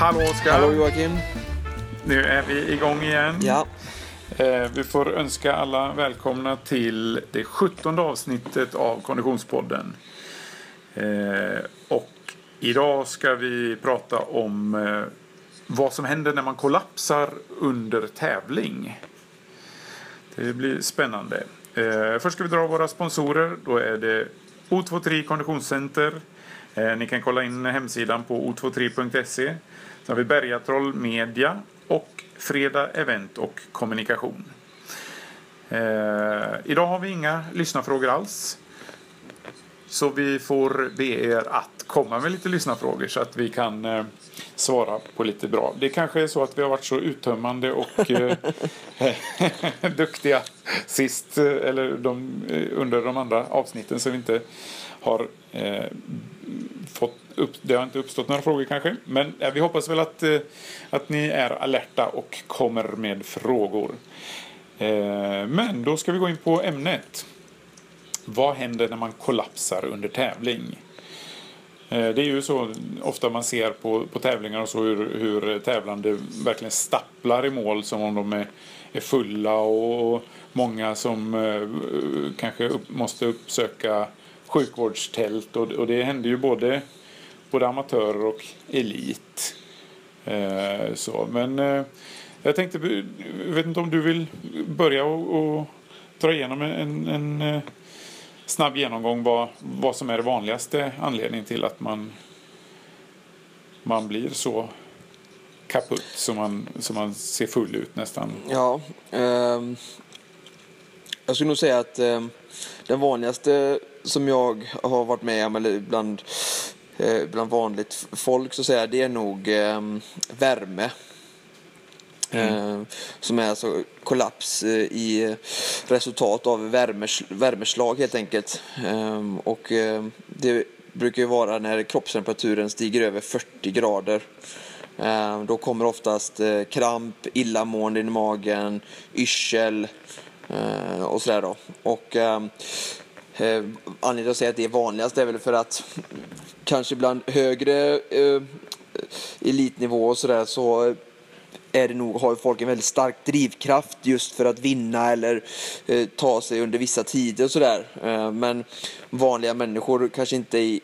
Hallå Oskar! Hallå Joakim! Nu är vi igång igen. Ja. Eh, Vi får önska alla välkomna till det 17 avsnittet av Konditionspodden. Eh, Och idag ska vi prata om eh, vad som händer när man kollapsar under tävling. Det blir spännande. Eh, Först ska vi dra våra sponsorer. Då är det O23 Konditionscenter. Ni kan kolla in hemsidan på o23.se. Sen har vi Bergatroll Media och Fredag Event och Kommunikation. Eh, idag har vi inga lyssnarfrågor alls. Så vi får be er att komma med lite lyssnarfrågor så att vi kan eh, svara på lite bra. Det kanske är så att vi har varit så uttömmande och eh, duktiga sist eh, eller de, eh, under de andra avsnitten så vi inte har eh, fått upp, det har inte uppstått några frågor kanske. Men eh, vi hoppas väl att, eh, att ni är alerta och kommer med frågor. Eh, men då ska vi gå in på ämnet. Vad händer när man kollapsar under tävling? Eh, det är ju så ofta man ser på, på tävlingar och så hur, hur tävlande verkligen stapplar i mål som om de är, är fulla och många som eh, kanske upp, måste uppsöka sjukvårdstält och, och det hände ju både, både amatörer och elit. Eh, så, men eh, jag tänkte, jag vet inte om du vill börja och, och dra igenom en, en, en eh, snabb genomgång vad, vad som är det vanligaste anledningen till att man, man blir så kaputt som man, som man ser full ut nästan. Ja. eh, jag skulle nog säga att eh, den vanligaste som jag har varit med om, eller bland, eh, bland vanligt folk så säga, det är nog ehm, värme. Eh, som är alltså kollaps eh, i resultat av värmers, värmeslag helt enkelt. Ehm, och det brukar ju vara när kroppstemperaturen stiger över 40 grader. Ehm, då kommer oftast eh, kramp, illamående i magen, yrsel och sådär då. Och ehm, Eh, anledningen till att säga att det är vanligast är väl för att kanske bland högre eh, elitnivå och sådär så är det nog, har folk en väldigt stark drivkraft just för att vinna eller eh, ta sig under vissa tider och sådär. Eh, men vanliga människor kanske inte i,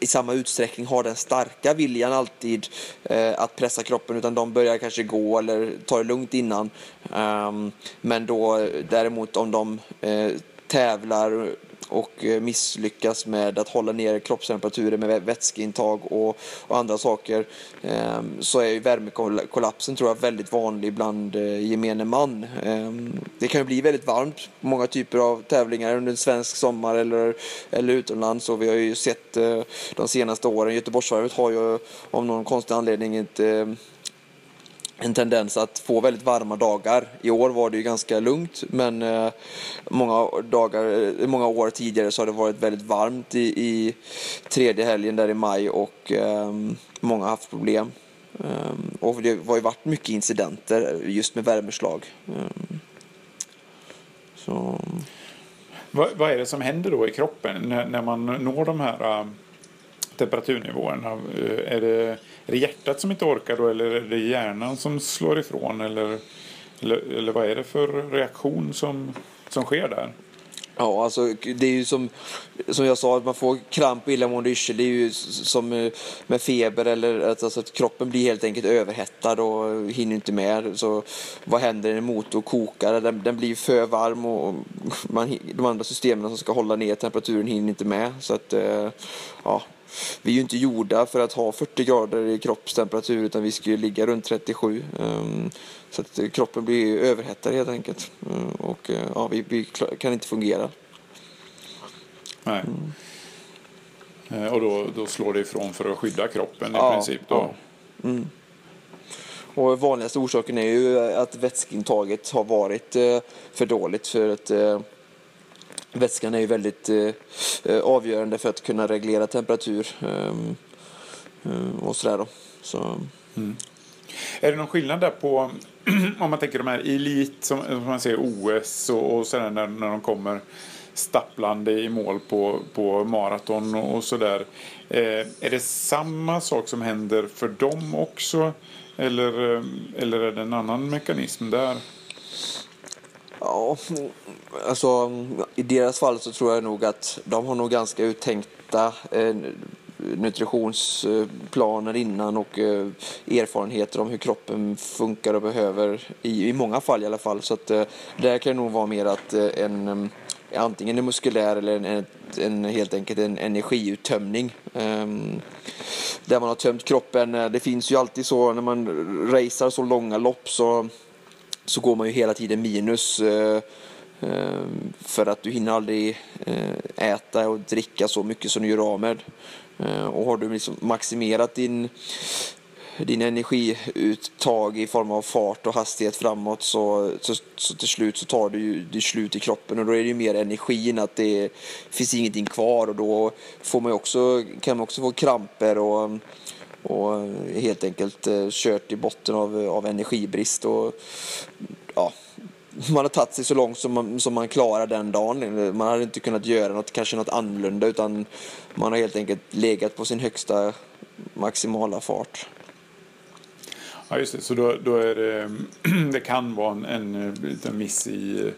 i samma utsträckning har den starka viljan alltid eh, att pressa kroppen utan de börjar kanske gå eller ta det lugnt innan. Eh, men då eh, däremot om de eh, tävlar och eh, misslyckas med att hålla ner kroppstemperaturen med vätskeintag och, och andra saker ehm, så är värmekollapsen tror jag väldigt vanlig bland eh, gemene man. Ehm, det kan ju bli väldigt varmt på många typer av tävlingar under en svensk sommar eller, eller utomlands och vi har ju sett eh, de senaste åren, Göteborgsvarvet har ju av någon konstig anledning inte en tendens att få väldigt varma dagar. I år var det ju ganska lugnt men eh, många, dagar, eh, många år tidigare så har det varit väldigt varmt i, i tredje helgen där i maj och um, många har haft problem. Um, och det har ju varit mycket incidenter just med värmeslag. Um, så... Vad, vad är det som händer då i kroppen när, när man når de här temperaturnivåerna? Eh, är det, är det hjärtat som inte orkar då eller är det hjärnan som slår ifrån? Eller, eller, eller vad är det för reaktion som, som sker där? Ja, alltså det är ju som, som jag sa, att man får kramp och illamående yrsel. Det är ju som eh, med feber eller att, alltså att kroppen blir helt enkelt överhettad och hinner inte med. Så vad händer när en motor kokar? Den, den blir för varm och man, de andra systemen som ska hålla ner temperaturen hinner inte med. Så att, eh, ja, vi är ju inte gjorda för att ha 40 grader i kroppstemperatur utan vi ska ju ligga runt 37. Um, så att kroppen blir överhettad helt enkelt. Um, och uh, ja, vi, vi kan inte fungera. Nej. Eh, Och då, då slår det ifrån för att skydda kroppen i Ja, princip då? ja. Mm. Och vanligaste orsaken är ju att vätskeintaget har varit eh, för dåligt för att eh, vätskan är ju väldigt eh, eh, avgörande för att kunna reglera temperatur ehm, eh, och sådär då. Så, mm. Är det någon skillnad där på om man tänker de här elit som, som man ser OS och, och sådär när, när de kommer stapplande i mål på, på maraton och, och sådär. Eh, är det samma sak som händer för dem också? Eller, eh, eller är det en annan mekanism där? Ja, alltså i deras fall så tror jag nog att de har nog ganska uttänkta eh, nutritionsplaner innan och eh, erfarenheter om hur kroppen funkar och behöver i, i många fall i alla fall. Så att eh, där kan det nog vara mer att eh, en eh, antingen en muskulär eller en, en, en, helt enkelt en energiuttömning. Um, där man har tömt kroppen. Eh, det finns ju alltid så när man racear så långa lopp så, så går man ju hela tiden minus. Eh, eh, för att du hinner aldrig eh, äta och dricka så mycket som du gör av med. Och har du liksom maximerat din, din energiuttag i form av fart och hastighet framåt så, så, så till slut så tar du det slut i kroppen och då är det ju mer energin att det finns ingenting kvar och då får man också, kan man också få kramper och, och eh, helt enkelt eh, kört i botten av, eh, av energibrist och ja, man har tagit sig så långt som man, som man klarar den dagen. Man hade inte kunnat göra något, kanske något annorlunda utan man har helt enkelt legat på sin högsta maximala fart. Ja, just det. Så då, då är det, det kan vara en, en liten miss i,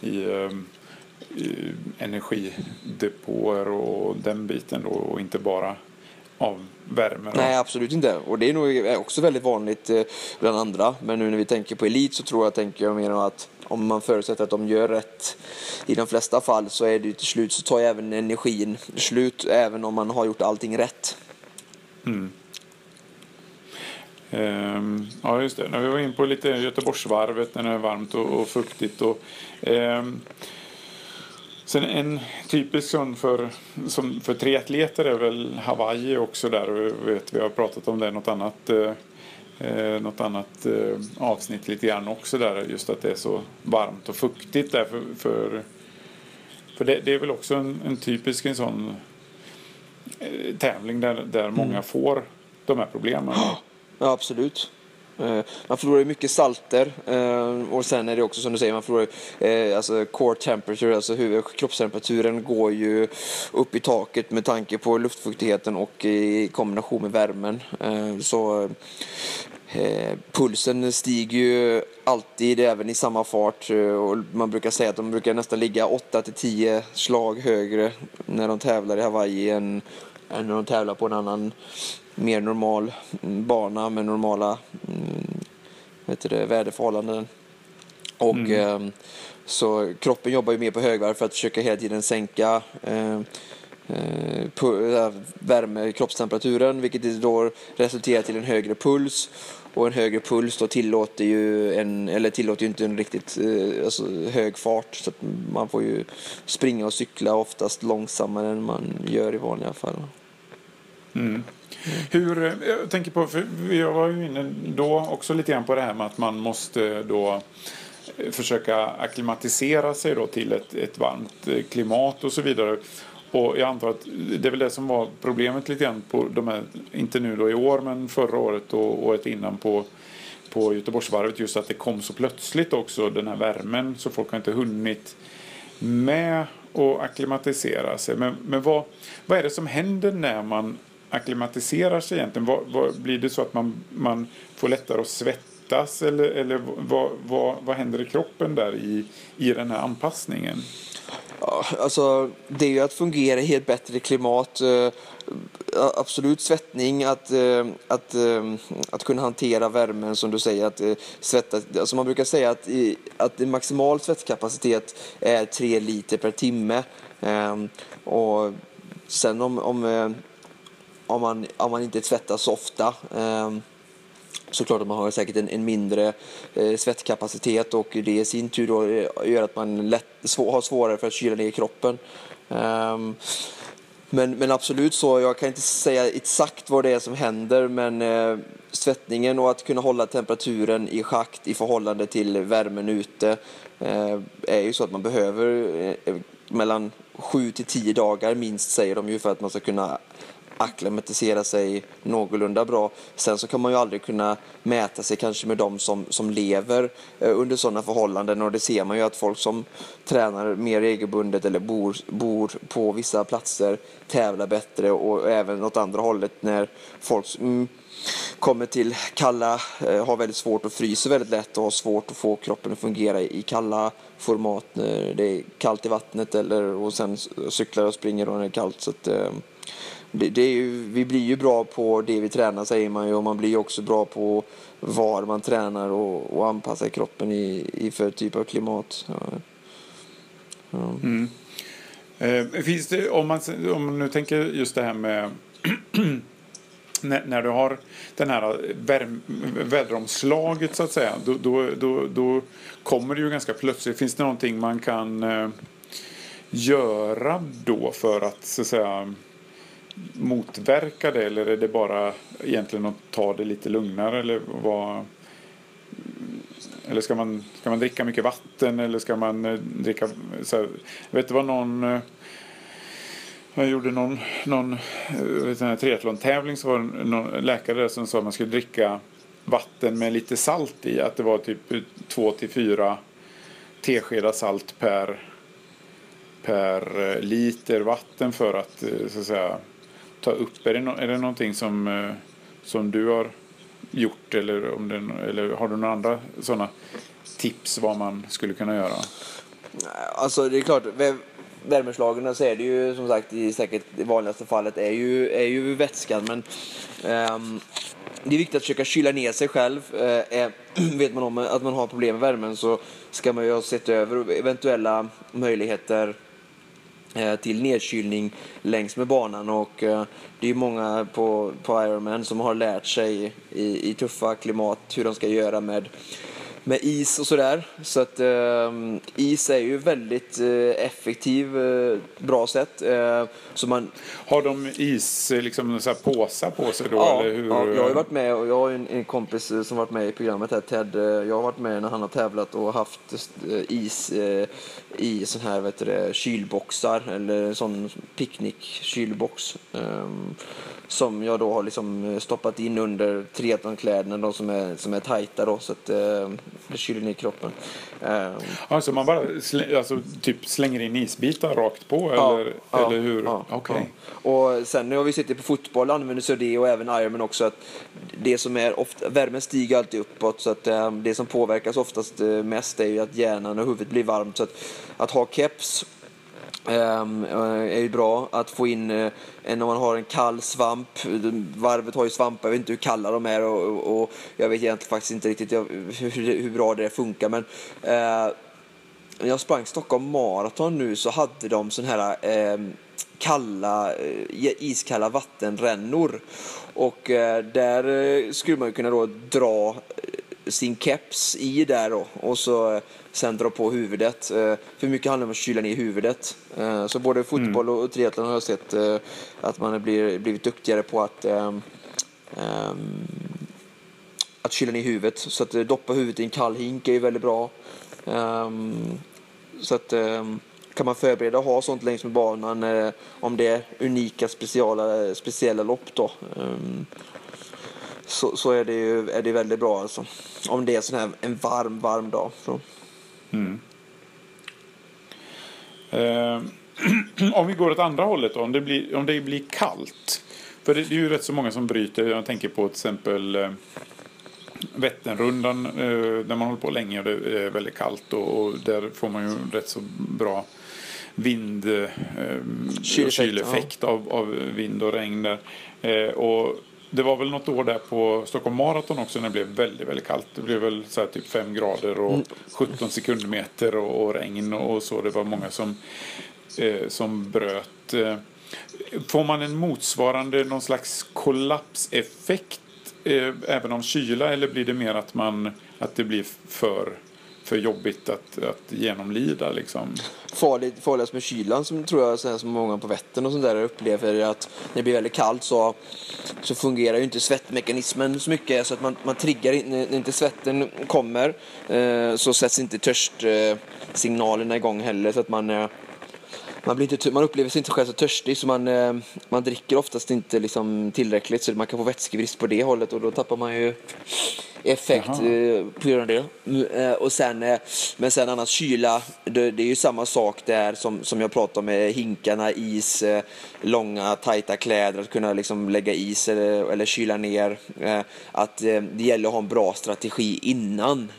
i, i energidepåer och den biten då och inte bara av värme? Då? Nej, absolut inte. Och det är nog också väldigt vanligt eh, bland andra. Men nu när vi tänker på elit så tror jag, tänker jag mer att om man förutsätter att de gör rätt i de flesta fall så är det ju till slut så tar ju även energin slut även om man har gjort allting rätt. Mm. Um, ja, just det. När vi var in på lite Göteborgsvarvet när det är varmt och, och fuktigt. Och, um, sen en typisk sån för, som för triatleter är väl Hawaii också där. Och vet, vi har pratat om det något annat uh, eh, något annat eh, avsnitt lite grann också där. Just att det är så varmt och fuktigt där. För, för, för det, det, är väl också en, en typisk en sån eh, tävling där, där många mm. får de här problemen. Ja, absolut. Eh, man förlorar mycket salter eh, och sen är det också som du säger, man förlorar eh, alltså core temperature, alltså huvud, kroppstemperaturen går ju upp i taket med tanke på luftfuktigheten och i kombination med värmen. Så Pulsen stiger ju alltid även i samma fart och man brukar säga att de brukar nästan ligga 8 till 10 slag högre när de tävlar i Hawaii än, än när de tävlar på en annan mer normal bana med normala mm, vet det, väderförhållanden. Och mm. eh, så kroppen jobbar ju mer på högvarv för att försöka hela tiden sänka eh, eh, värme, kroppstemperaturen vilket då resulterar till en högre puls och en högre puls då tillåter ju en, eller tillåter ju inte en riktigt eh, alltså, hög fart så man får ju springa och cykla oftast långsammare än man gör i vanliga fall. Mm. Hur, eh, jag tänker på, för jag var ju inne då också lite grann på det här med att man måste då eh, försöka akklimatisera sig då till ett, ett varmt eh, klimat och så vidare. Och jag antar att det är väl det som var problemet lite grann på de här, inte nu då i år men förra året och året innan på, på Göteborgsvarvet just att det kom så plötsligt också den här värmen så folk har inte hunnit med att akklimatisera sig. Men, men vad, vad är det som händer när man akklimatiserar sig egentligen? Vad, vad, blir det så att man, man får lättare att svettas eller, eller vad, vad, vad händer i kroppen där i, i den här anpassningen? Ja, alltså, det är ju att fungera i ett bättre klimat. Eh, absolut svettning, att, eh, att, eh, att kunna hantera värmen som du säger. Att eh, svettas. Alltså man brukar säga att, att maximal svettkapacitet är 3 liter per timme. Ehm, och sen om, om eh, om man, om man inte tvättas så ofta. Ehm, såklart att man har säkert en, en mindre eh, svettkapacitet och det i sin tur då eh, gör att man lätt, svår, har svårare för att kyla ner kroppen. Um, men, men absolut så, jag kan inte säga exakt vad det är som händer men eh, svettningen och att kunna hålla temperaturen i schakt i förhållande till värmen ute eh, är ju så att man behöver eh, mellan 7 till 10 dagar minst säger de ju för att man ska kunna akklimatisera sig någorlunda bra. Sen så kan man ju aldrig kunna mäta sig kanske med de som, som lever eh, under sådana förhållanden och det ser man ju att folk som tränar mer regelbundet eller bor, bor på vissa platser tävlar bättre och även åt andra hållet när folk mm, kommer till kalla, eh, har väldigt svårt att frysa väldigt lätt och har svårt att få kroppen att fungera i kalla format när det är kallt i vattnet eller och sen cyklar och springer och när det är kallt. Så att, eh, det, det är ju, vi blir ju bra på det vi tränar säger man ju och man blir ju också bra på var man tränar och, och anpassar kroppen i, i för typ av klimat. Ja. Ja. Mm. Eh, finns det, om man, om man nu tänker just det här med när, när, du har den här värm, väderomslaget så att säga, då, då, då, då, kommer det ju ganska plötsligt. Finns det någonting man kan eh, göra då för att så att säga motverka det eller är det bara egentligen att ta det lite lugnare eller vad eller ska man, ska man dricka mycket vatten eller ska man eh, dricka så här, vet du vad någon eh, jag gjorde någon, någon eh, triathlon-tävling så var det någon läkare som sa att man skulle dricka vatten med lite salt i. Att det var typ 2 till 4 teskedar salt per, per liter vatten för att så att säga ta upp? Är det, no är det någonting som, eh, som du har gjort eller, om det, eller har du några andra sådana tips vad man skulle kunna göra? Alltså det är klart, värmeslagen så är det ju som sagt i säkert det vanligaste fallet är ju, är ju vätskan men um, det är viktigt att försöka kyla ner sig själv. Uh, vet man om att man har problem med värmen så ska man ju ha sett över eventuella möjligheter Eh, till nedkylning längs med banan. Och eh, det är många på, på Ironman som har lärt sig i, i tuffa klimat hur de ska göra med med is och sådär. Så att eh, is är ju väldigt eh, effektiv, eh, bra sätt. Eh, så man... Har de is, liksom så här påsar på sig då? Ja, eller hur? ja, jag har varit med och jag har en, en kompis eh, som varit med i programmet här, Ted. Eh, jag har varit med när han har tävlat och haft is i sån här vet du, kylboxar eller sån picknick-kylbox. Um, som jag då har liksom stoppat in under triathlonkläderna, de som är, som är tajta då, så att uh, det kyler ner kroppen. Um, alltså man bara slä, alltså, typ slänger in isbitar rakt på ja, eller, ja, eller hur? Ja, okay. Och sen när vi sitter på fotboll använder sig av det och även Ironman också att det som är ofta, värmen stiger alltid uppåt så att um, det som påverkas oftast uh, mest är ju att hjärnan och huvudet blir varmt så att, att ha keps Ehm, eh, är ju bra att få in när en om man har en kall svamp. Varvet har ju svampar, jag vet inte hur kalla de är och, och, och jag vet egentligen faktiskt inte riktigt hur, hur bra det funkar men eh, när jag sprang Stockholm Marathon nu så hade de sån här ehm, eh, kalla, iskalla vattenrännor och eh, där skulle man ju kunna då dra sin keps i där då och så eh, sen dra på huvudet. Eh, för mycket handlar om att kyla ner huvudet. Eh, så både fotboll och triathlon har jag sett eh, att man har blivit duktigare på att ehm, att kyla ner huvudet. Så att eh, doppa huvudet i en kall hink är ju väldigt bra. Ehm, så att ehm, kan man förbereda och ha sånt längs med banan om det är unika speciella, speciella lopp då. Ehm, så, så är det ju är det väldigt bra alltså. Om det är sån här en varm, varm dag. Så. Mm. Eh, om vi går åt andra hållet då, om det blir, om det blir kallt. För det, det är ju rätt så många som bryter. Jag tänker på till exempel eh, Vätternrundan eh, där man håller på länge och det är väldigt kallt och, och där får man ju rätt så bra vind eh, kyleffekt ja. av, av vind och regn där. Eh, och det var väl något år där på Stockholm Marathon också när det blev väldigt, väldigt kallt. Det blev väl så typ 5 grader och 17 mm. sekundmeter och, och regn och så. Det var många som, eh, som bröt. Eh, får man en motsvarande någon slags kollapseffekt eh, även om kyla eller blir det mer att, man, att det blir för för jobbigt att, att genomlida. Liksom. Farligt, farligast med kylan som tror jag så här, som många på Vättern och sånt där upplever är att när det blir väldigt kallt så, så fungerar ju inte svettmekanismen så mycket så att man, man triggar när inte svetten kommer eh, så sätts inte törstsignalerna igång heller så att man eh, man, blir inte, man upplever sig inte själv så törstig så man, eh, man dricker oftast inte liksom tillräckligt så man kan få vätskebrist på det hållet och då tappar man ju effekt eh, på grund av det. Eh, och sen, men sen annars kyla, det, det, är ju samma sak där som, som jag pratade om med hinkarna, is, långa tajta kläder, att kunna liksom lägga is eller, eller kyla ner. Att det gäller att ha en bra strategi innan.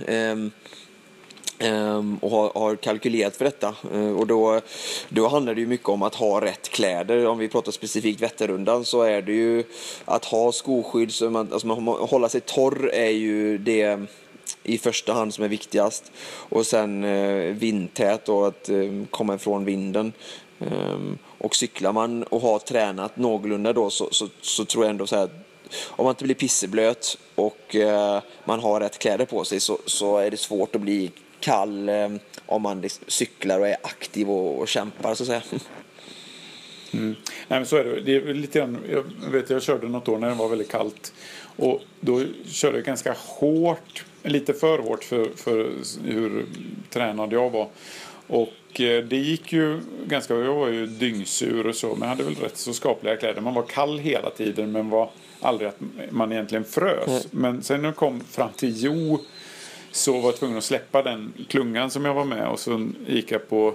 Ehm, och har, har, kalkylerat för detta. Eh, och då, då handlar det ju mycket om att ha rätt kläder. Om vi pratar specifikt Vätternrundan så är det ju att ha skoskydd, så man, alltså man, hålla sig torr är ju det i första hand som är viktigast. Och sen eh, vindtät och att eh, komma ifrån vinden. Ehm, och cyklar man och har tränat någorlunda då så, så, så tror jag ändå så här om man inte blir pisseblöt och eh, man har rätt kläder på sig så, så är det svårt att bli kall eh, om man cyklar och är aktiv och, och kämpar så att säga. Mm. Nej, men så är det. det är lite grann, jag vet jag körde något år när det var väldigt kallt och då körde jag ganska hårt, lite för hårt för, för hur tränad jag var. Och eh, det gick ju ganska, jag var ju dyngsur och så men hade väl rätt så skapliga kläder. Man var kall hela tiden men var aldrig att man egentligen frös. Mm. Men sen när jag kom fram till Jo så var jag tvungen att släppa den klungan som jag var med och så gick jag på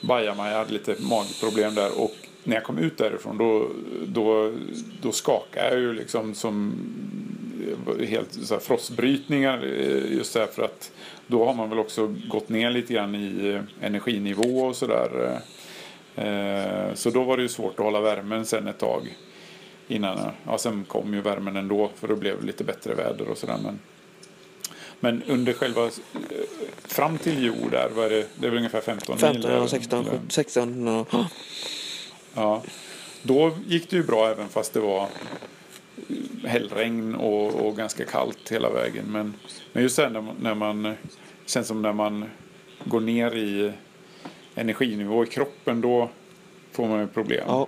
Bajamaja, jag hade lite magproblem där och när jag kom ut därifrån då, då, då skakade jag ju liksom som eh, helt så här, frossbrytningar eh, just därför att då har man väl också gått ner lite grann i eh, energinivå och sådär. Så då var det ju svårt att hålla värmen sen ett tag innan. Ja, sen kom ju värmen ändå för det blev lite bättre väder och sådär. Men, men under själva, eh, fram till jord där, vad är det, det är väl ungefär 15 15 mil? 15, 16, 16. Ja. ja. Då gick det ju bra även fast det var hällregn och, och ganska kallt hela vägen. Men, men just sen när man, när man, känns som när man går ner i energinivå i kroppen då får man ju problem. Ja.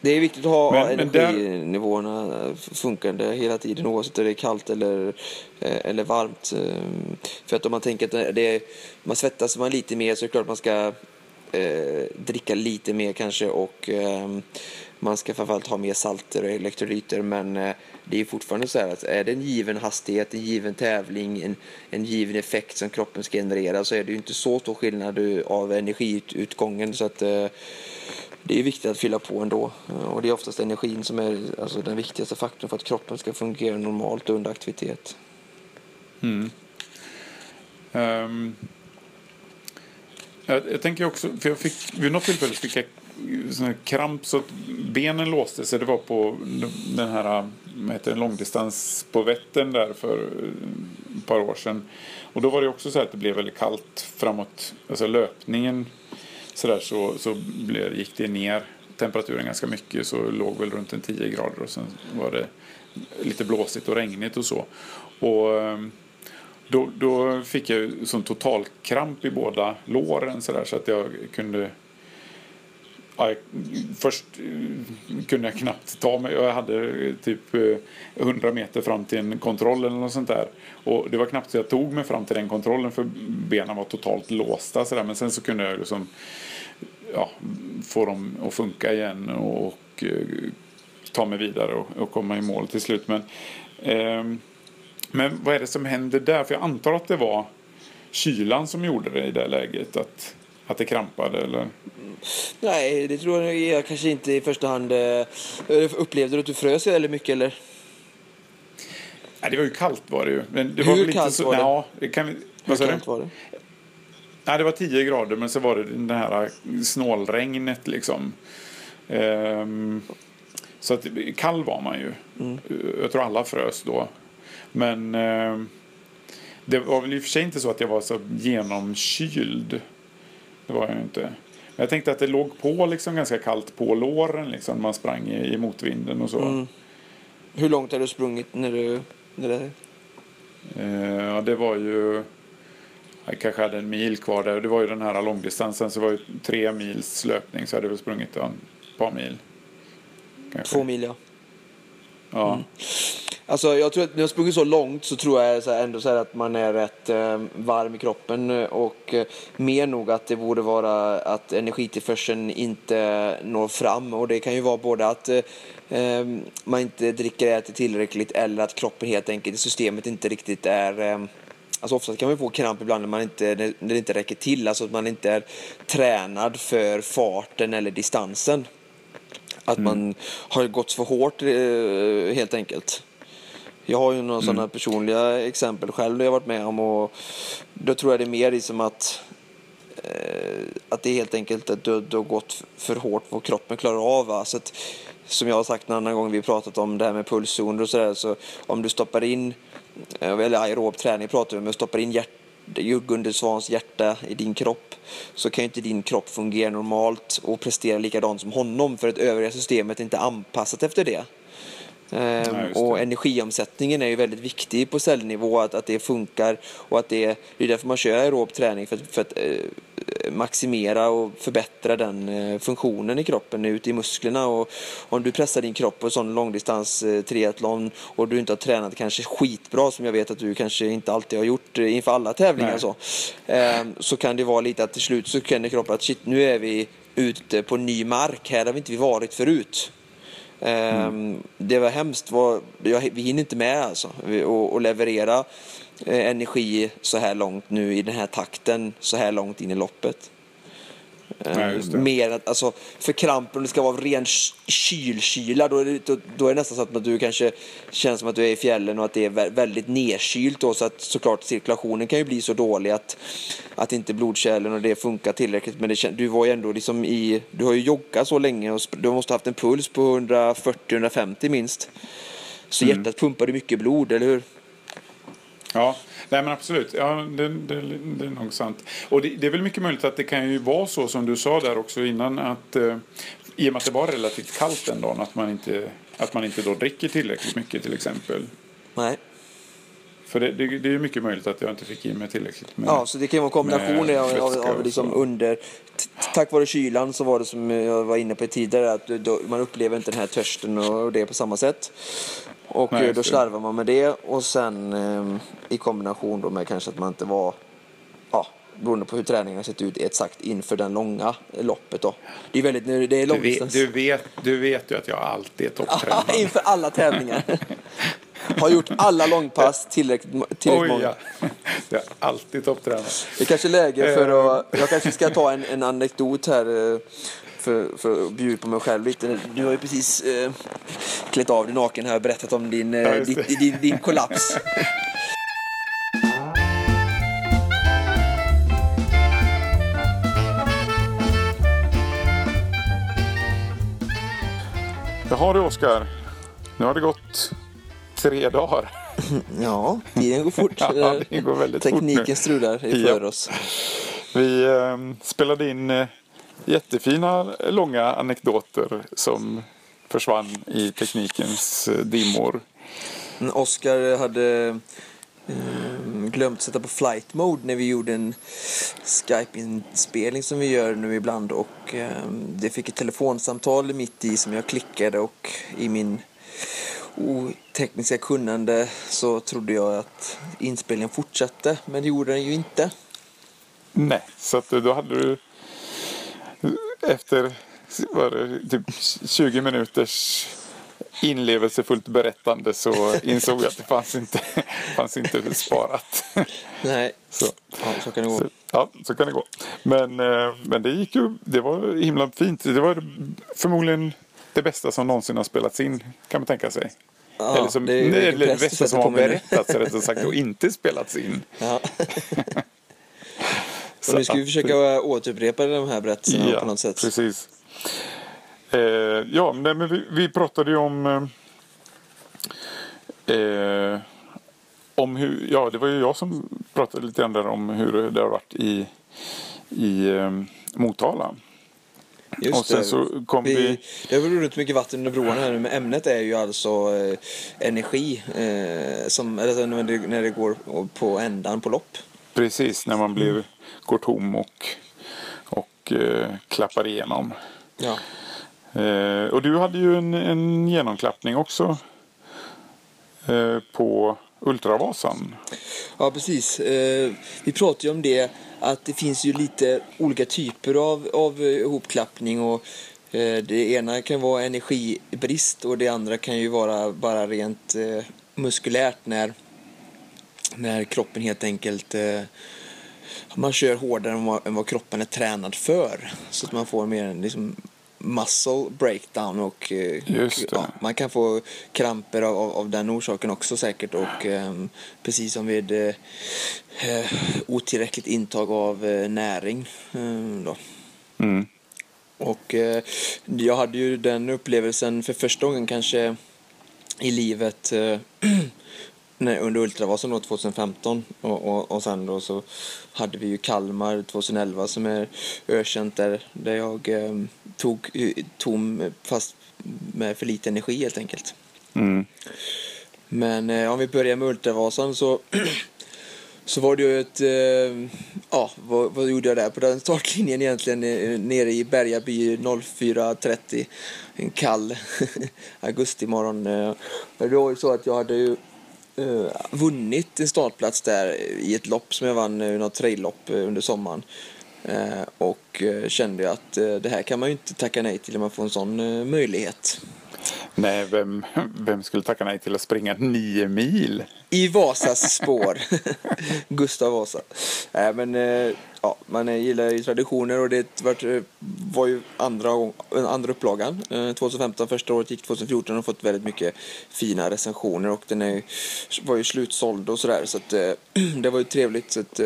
Det är viktigt att ha men, energinivåerna där... funkande hela tiden oavsett om det är kallt eller, eh, eller varmt. Ehm, för att om man tänker att det är, man svettas man lite mer så är det klart att man ska eh, dricka lite mer kanske och eh, man ska framförallt ha mer salter och elektrolyter men eh, det är fortfarande så här att är det en given hastighet, en given tävling, en, en given effekt som kroppen ska generera så är det ju inte så stor skillnad av energiutgången så att eh, det är viktigt att fylla på ändå. Eh, och det är oftast energin som är alltså, den viktigaste faktorn för att kroppen ska fungera normalt under aktivitet. Mm. Um, jag, jag, tänker också, för jag fick, vid något tillfälle fick jag sån kramp så att benen låste sig. Det var på den här heter långdistans på Vättern där för eh, ett par år sedan. Och då var det också så att det blev väldigt kallt framåt, alltså löpningen sådär så, så blev, gick det ner temperaturen ganska mycket så låg väl runt en 10 grader och sen var det lite blåsigt och regnigt och så. Och ehm, då, då fick jag som totalkramp i båda låren så, där, så att jag kunde Ja, först eh, kunde jag knappt ta mig. Jag hade eh, typ eh, 100 meter fram till en kontroll eller något sånt där. Och det var knappt så jag tog mig fram till den kontrollen för benen var totalt låsta. Så där. Men sen så kunde jag liksom ja, få dem att funka igen och, och ta mig vidare och, och, komma i mål till slut. Men, eh, men vad är det som händer där? För jag antar att det var kylan som gjorde det i det läget. Att, att det krampade eller? Nej, det tror jag kanske inte i första hand. Eh, upplevde du att du frös väldigt mycket eller? Nej, det var ju kallt var det ju. Men det Hur var lite kallt så, var det? Ja, det kan vi, Hur kallt var det? Nej, det var 10 grader men så var det det här snålregnet liksom. Ehm, så att kall var man ju. Mm. Jag tror alla frös då. Men eh, det var väl i och för sig inte så att jag var så genomkyld. Det var jag ju inte. Men jag tänkte att det låg på liksom ganska kallt på låren liksom. Man sprang i, i motvinden och så. Mm. Hur långt har du sprungit när du... När det... Eh, ja, det var ju jag kanske hade en mil kvar där. Det var ju den här långdistansen så det var ju tre mils löpning så jag hade väl sprungit ett par mil. Kanske. Två mil ja. Ja. Mm. Alltså jag tror att när jag sprungit så långt så tror jag så här, ändå så här att man är rätt eh, varm i kroppen eh, och eh, mer nog att det borde vara att energitillförseln inte når fram och det kan ju vara både att eh, eh man inte dricker och äter tillräckligt eller att kroppen helt enkelt, systemet inte riktigt är eh, Alltså oftast kan man få kramp ibland när, man inte, när det inte räcker till, alltså att man inte är tränad för farten eller distansen. Att mm. man har gått för hårt eh, helt enkelt. Jag har ju några mm. sådana personliga exempel själv jag varit med om och då tror jag det är mer liksom att eh, att det är helt enkelt att du, du har gått för hårt vad kroppen klarar av. Va? Så att, som jag har sagt en annan gång vi pratat om det här med pulszoner och sådär så om du stoppar in Eh, eller aerob träning pratar vi om, stoppar in hjärt, Gunde Svans hjärta i din kropp så kan ju inte din kropp fungera normalt och prestera likadant som honom för att övriga systemet är inte anpassat efter det. Ehm, Nej, och energiomsättningen är ju väldigt viktig på cellnivå, att, att det funkar och att det, det är därför man kör aerob träning för, för att eh, maximera och förbättra den eh, funktionen i kroppen ute i musklerna. Och om du pressar din kropp på en sån långdistans eh, triathlon och du inte har tränat kanske skitbra som jag vet att du kanske inte alltid har gjort eh, inför alla tävlingar så, ehm, så kan det vara lite att till slut så känner kroppen att shit nu är vi ute på ny mark, här har vi inte varit förut. Mm. Det var hemskt. vi hinner inte med alltså. Och, leverera eh, energi så här långt nu i den här takten så här långt in i loppet. Nej, mer att, alltså, för krampen, om det ska vara ren kylkyla, då är, det, då, då, är det nästan så att du kanske känner som att du är i fjällen och att det är väldigt nedkylt. Då, så att såklart cirkulationen kan ju bli så dålig att, att inte blodkärlen och det funkar tillräckligt. Men det, du var ju ändå liksom i, du har ju joggat så länge och du måste ha haft en puls på 140-150 minst. Så mm. hjärtat pumpade mycket blod, eller hur? Ja, nej men absolut. Ja, det, det, det är nog sant. Och det, det, är väl mycket möjligt att det kan ju vara så som du sa där också innan att eh, i och med att det var relativt kallt den dagen att man inte, att man inte då dricker tillräckligt mycket till exempel. Nej. För det, det, det är mycket möjligt att jag inte fick i mig tillräckligt med Ja, så det kan vara en kombination av, av, av liksom under... Tack vare kylan så var det som jag var inne på tidigare att då, man upplever inte den här törsten och det på samma sätt. Och Nej, då slarvar man med det och sen eh, i kombination då med kanske att man inte var, ja, beroende på hur träningen har sett ut exakt inför den långa loppet då. Det är väldigt, det är långdistans. Du vet, du vet, du vet ju att jag alltid är topptränad. inför alla tävlingar. har gjort alla långpass tillräckligt, tillräckligt många. Ja. Jag är alltid topptränad. Det är kanske läge för att, jag kanske ska ta en, en anekdot här. För, för att bjuda på mig själv lite. Du har ju precis eh, klätt av dig naken här och berättat om din, eh, ja, din, din, din kollaps. Jaha du Oskar, nu har det gått tre dagar. Ja, tiden går fort. ja, det går Tekniken fort strular för ja. oss. Vi eh, spelade in eh, jättefina långa anekdoter som försvann i teknikens eh, dimmor. Oskar hade eh, glömt sätta på flight mode när vi gjorde en Skype-inspelning som vi gör nu ibland och eh, det fick ett telefonsamtal mitt i som jag klickade och i min otekniska kunnande så trodde jag att inspelningen fortsatte men det gjorde den ju inte. Nej, så att då hade du efter var det, typ 20 minuters inlevelsefullt berättande så insåg jag att det fanns inte, fanns inte sparat. Nej, så, ja, så kan det gå. Så, ja, så kan det gå. Men, eh, men det gick ju, det var himla fint. Det var förmodligen det bästa som någonsin har spelats in kan man tänka sig. Ja, eller som, det, är det, det bästa som har berättats rättare sagt och inte spelats in. Ja. Så nu ska vi försöka återupprepa de här berättelserna ja, på något sätt. Precis. Eh, ja, men vi, vi pratade ju om eh, eh, om hur, ja det var ju jag som pratade lite grann om hur det har varit i, i eh, Motala. Just och sen det. så kom vi, vi... Det har runnit mycket vatten under broarna här nu men ämnet är ju alltså eh, energi eh, som, eller när det, när det går på ändan på lopp. Precis, när man blir, går tom och, och eh, klappar igenom. Ja. Eh, och du hade ju en, en genomklappning också. eh, på Ultravasan. Ja, precis. Eh, vi pratade ju om det, att det finns ju lite olika typer av, av ihopklappning och eh, det ena kan vara energibrist och det andra kan ju vara bara rent eh, muskulärt när, när kroppen helt enkelt eh, man kör hårdare än vad, än vad kroppen är tränad för. Så att man får mer liksom, muscle breakdown och, det. ja, man kan få kramper av, av, av den orsaken också säkert och ehm, precis som vid eh, eh, otillräckligt intag av eh, näring. ehm, då. Mm. Och eh, jag hade ju den upplevelsen för första gången kanske i livet eh, när, under Ultravasan då 2015 och, och, och sen då så hade vi ju Kalmar 2011 som är ökänt där, där jag eh, tog tom fast med för lite energi helt enkelt. Mm. Men eh, om vi börjar med Ultravasan så, så var det ju ett... Eh, ja, vad, vad gjorde jag där på den startlinjen egentligen? eh, Nere i Bergaby 04.30. En kall augustimorgon. Eh, det var ju så att jag hade ju eh, vunnit en startplats där i ett lopp som jag vann, eh, något traillopp eh, under sommaren. Eh, och kände att det här kan man ju inte tacka nej till om man får en sån möjlighet. Nej, vem, vem skulle tacka nej till att springa nio mil? I Vasas spår. Gustav Vasa. Nej, men ja, man gillar ju traditioner och det var, eh, var ju andra, andra upplagan. Eh, 2015, första året gick 2014 och fått väldigt mycket fina recensioner och den är, var ju slutsåld och sådär så att eh, det var ju trevligt. Så att,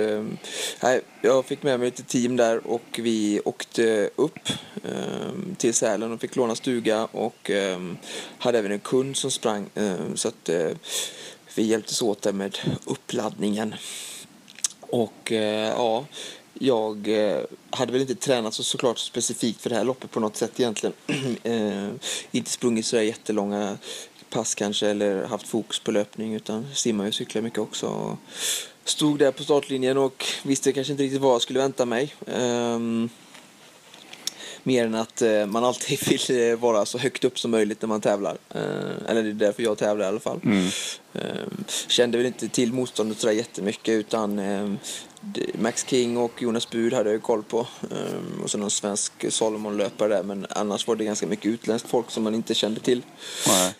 nej, jag fick med mig lite team där och vi åkte upp ehm, till Sälen och fick låna stuga och ehm, hade även en kund som sprang så att vi hjälptes åt där med uppladdningen. Och ja, jag eh, hade väl inte tränat så såklart specifikt för det här loppet på något sätt egentligen. eh, inte sprungit så jättelånga pass kanske eller haft fokus på löpning utan simmar och cyklar mycket också. Och stod där på startlinjen och visste kanske inte riktigt vad jag skulle vänta mig. Ehm, Mer än att eh, man alltid vill eh, vara så högt upp som möjligt när man tävlar. Eh, eller det är därför jag tävlar i alla fall. Mm. Kände väl inte till motståndet sådär jättemycket utan Max King och Jonas Bud hade jag koll på. Och så någon svensk Salomon-löpare där men annars var det ganska mycket utländskt folk som man inte kände till. Nej.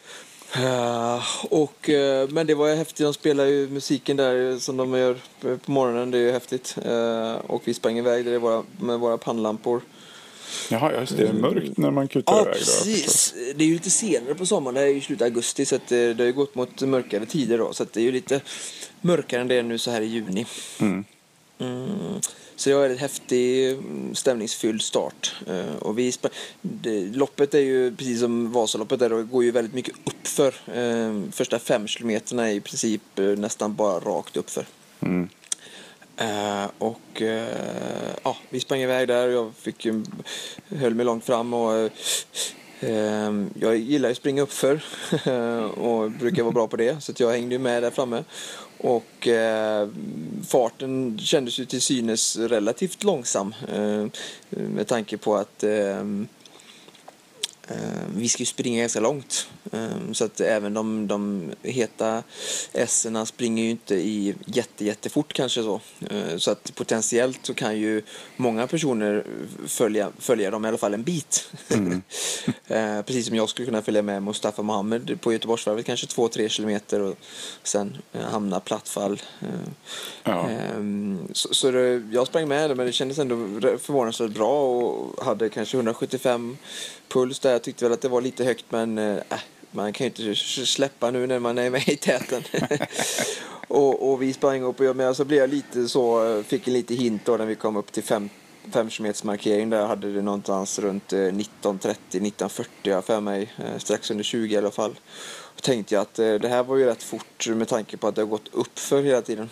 Eh, och, eh, men det var ju häftigt, de spelar ju musiken där som de gör på morgonen, det är ju häftigt. Eh, och vi sprang iväg där våra, med våra pannlampor. Jaha, ja, just det. Det är mörkt när man kutar Ja, iväg. då, jag precis. Det är ju lite senare på sommaren, det är ju slutet av augusti så att eh, det har ju gått mot mörkare tider då. Så att det är ju lite mörkare än det är nu så här i juni. Mm. Mm. Så det var en häftig, mm, stämningsfylld start. Eh, och vi loppet är ju precis som Vasaloppet där, går ju väldigt mycket uppför. Eh, första fem kilometerna är i princip nästan bara rakt uppför. Mm. Eh, och eh, ja, vi sprang iväg där och jag fick, ju- höll mig långt fram och eh, jag gillar ju att springa uppför och brukar vara bra på det så att jag hängde ju med där framme. Och eh, farten kändes ju till synes relativt långsam eh, med tanke på att Eh, vi ska ju springa ganska långt. Eh, så att även de, de heta esserna springer ju inte i jätte, jättefort kanske så. Eh, så att potentiellt så kan ju många personer följa, följa dem i alla fall en bit. eh, precis som jag skulle kunna följa med Mustafa Mohamed på Göteborgsvarvet kanske 2-3 kilometer och sen eh, hamna plattfall. Eh, Ja. Ehm, Så, så det, jag sprang med det, men det kändes ändå förvånansvärt bra och hade kanske 175 puls där. Jag tyckte väl att det var lite högt, men äh, man kan ju inte släppa nu när man är med i täten. och, och vi sprang upp och jag, men så blev jag lite så, fick en lite hint då när vi kom upp till 5 5 markering där hade det någonstans runt eh, 19.30, 19.40 har jag för mig, eh, strax under 20 i alla fall. Då tänkte jag att eh, det här var ju rätt fort med tanke på att det har gått upp för hela tiden.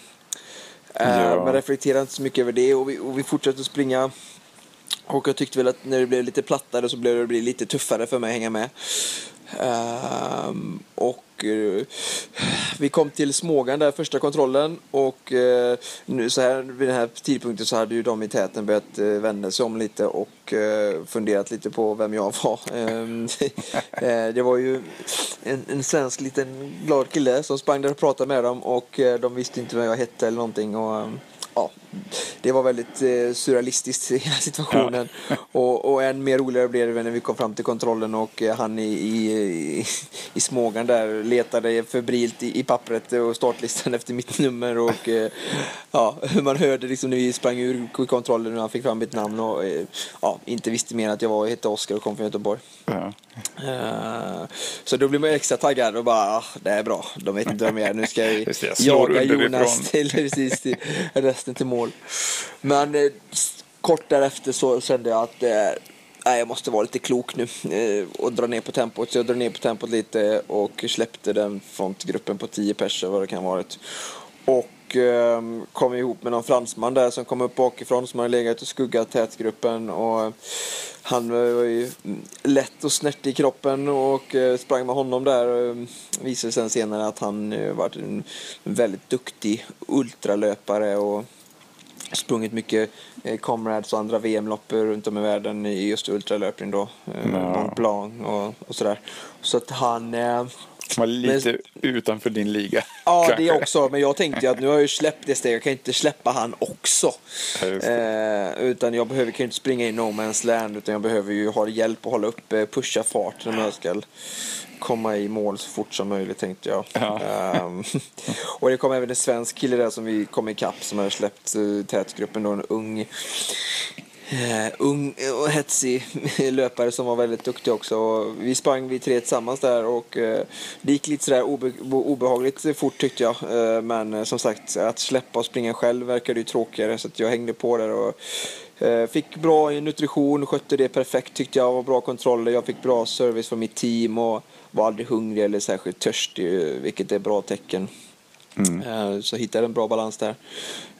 Eh, Ja. Men reflekterade inte så mycket över det och vi, och vi fortsatte att springa. Och jag tyckte väl att när det blev lite plattare så blev det bli lite tuffare för mig att hänga med. Um, och uh, vi kom till Smågan där första kontrollen och uh, nu så här vid den här tidpunkten så hade ju de i täten börjat uh, vända sig om lite och funderat lite på vem jag var. Um, det var ju en, en svensk liten glad kille som sprang där och pratade med dem och de visste inte vem jag hette eller någonting och um, ja, det var väldigt eh, surrealistiskt hela situationen. Och, och än mer roligare blev det när vi kom fram till kontrollen och eh, han i, i, i, Smågan där letade febrilt i, i pappret och startlistan efter mitt nummer och eh, ja, man hörde liksom när vi sprang ur kontrollen och han fick fram mitt namn och eh, ja, inte visste mer att jag var, hette Oskar och kom från Göteborg. Ja. Eh, så då blir man extra taggad och bara, ah, det är bra, de vet inte vem jag är, nu ska jag det, jaga. Jonas till, precis, till resten till mål. Men eh, kort därefter så kände jag att eh, jag måste vara lite klok nu eh, och dra ner på tempot. Så jag drog ner på tempot lite och släppte den frontgruppen på 10 pers vad det kan ha varit. Och eh, kom ihop med någon fransman där som kom upp bakifrån som hade legat och skuggat tätgruppen. Och eh, han var ju mm, lätt och snärt i kroppen och eh, sprang med honom där. Och ehm, visade sen senare att han eh, varit en väldigt duktig ultralöpare och sprungit mycket eh, Comrades och andra VM-lopp runt om i världen i just ultralöpning då. Eh, Ja. Mont Blanc och, och sådär. Så att han... Eh, Var lite utanför din liga. Ja, kanske. det också. Men jag tänkte att nu har jag ju släppt det steget. Jag kan inte släppa han också. Ja, Eh, utan jag behöver kan ju inte springa i no man's land. Utan jag behöver ju ha hjälp att hålla uppe, pusha farten om jag ska komma i mål så fort som möjligt tänkte jag. Ja. Ehm, och det kom även en svensk kille där som vi kom ikapp som hade släppt uh, tätgruppen då. En ung Eh, ung och hetsig löpare som var väldigt duktig också. Och vi sprang vi tre tillsammans där och eh, det gick lite sådär obe obehagligt fort tyckte jag. Eh, men eh, som sagt, att släppa och springa själv verkade ju tråkigare så jag hängde på där och eh, fick bra nutrition, skötte det perfekt tyckte jag. Var bra kontroller, jag fick bra service från mitt team och var aldrig hungrig eller särskilt törstig, vilket är bra tecken. Eh, Så hittade en bra balans där.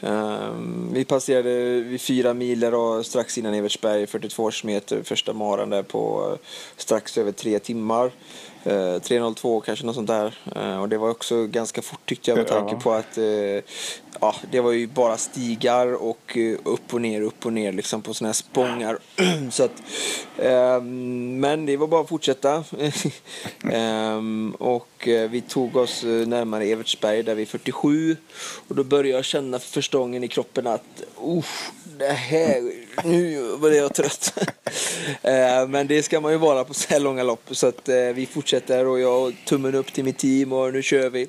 Eh, Vi passerade vid fyra miler och strax innan Evertsberg, 42 meter, första maran där på eh, strax över tre timmar. Eh, 3.02 kanske något sånt där. Eh, Och det var också ganska fort tyckte jag med tanke Ja. på att eh, ja, det var ju bara stigar och upp och ner, upp och ner liksom på såna här spångar. Så att, ehm, men det var bara att fortsätta. Ehm, och vi tog oss närmare Evertsberg där vi är 47 och då började jag känna för stången i kroppen att usch, det här, nu var jag trött. Eh, men det ska man ju vara på så här långa lopp så att eh, vi fortsätter och jag har tummen upp till mitt team och nu kör vi.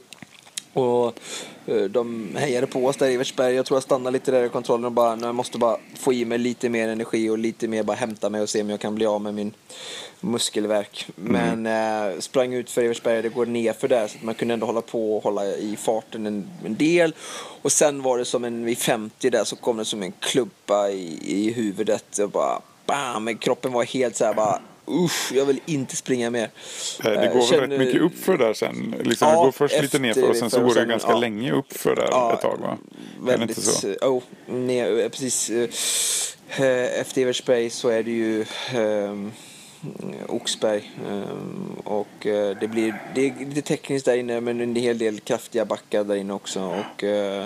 Och de hejade på oss där i Evertsberg. Jag tror jag stannade lite där i kontrollen och bara, "Nej, jag måste bara få i mig lite mer energi och lite mer bara hämta mig och se om jag kan bli av med min muskelvärk. Men eh, sprang ut för Evertsberg, det går ner för där så att man kunde ändå hålla på och hålla i farten en, en del. Och sen var det som en, vid 50 där så kom det som en klubba i, i huvudet och bara bam, men kroppen var helt så här bara Usch, jag vill inte springa mer. Eh, Det Eh, går väl känner- rätt mycket upp för där sen. Liksom, Ja, det går först lite nerför och sen så går det ganska ja. länge upp för där Ja, ett tag va? Väldigt, inte så? oh, nej, eh, precis. eh, Efter Evertsberg så är det ju um, Oxberg. ehm, och eh, det blir det är lite tekniskt där inne men en hel del kraftiga backar där inne också. Och, eh,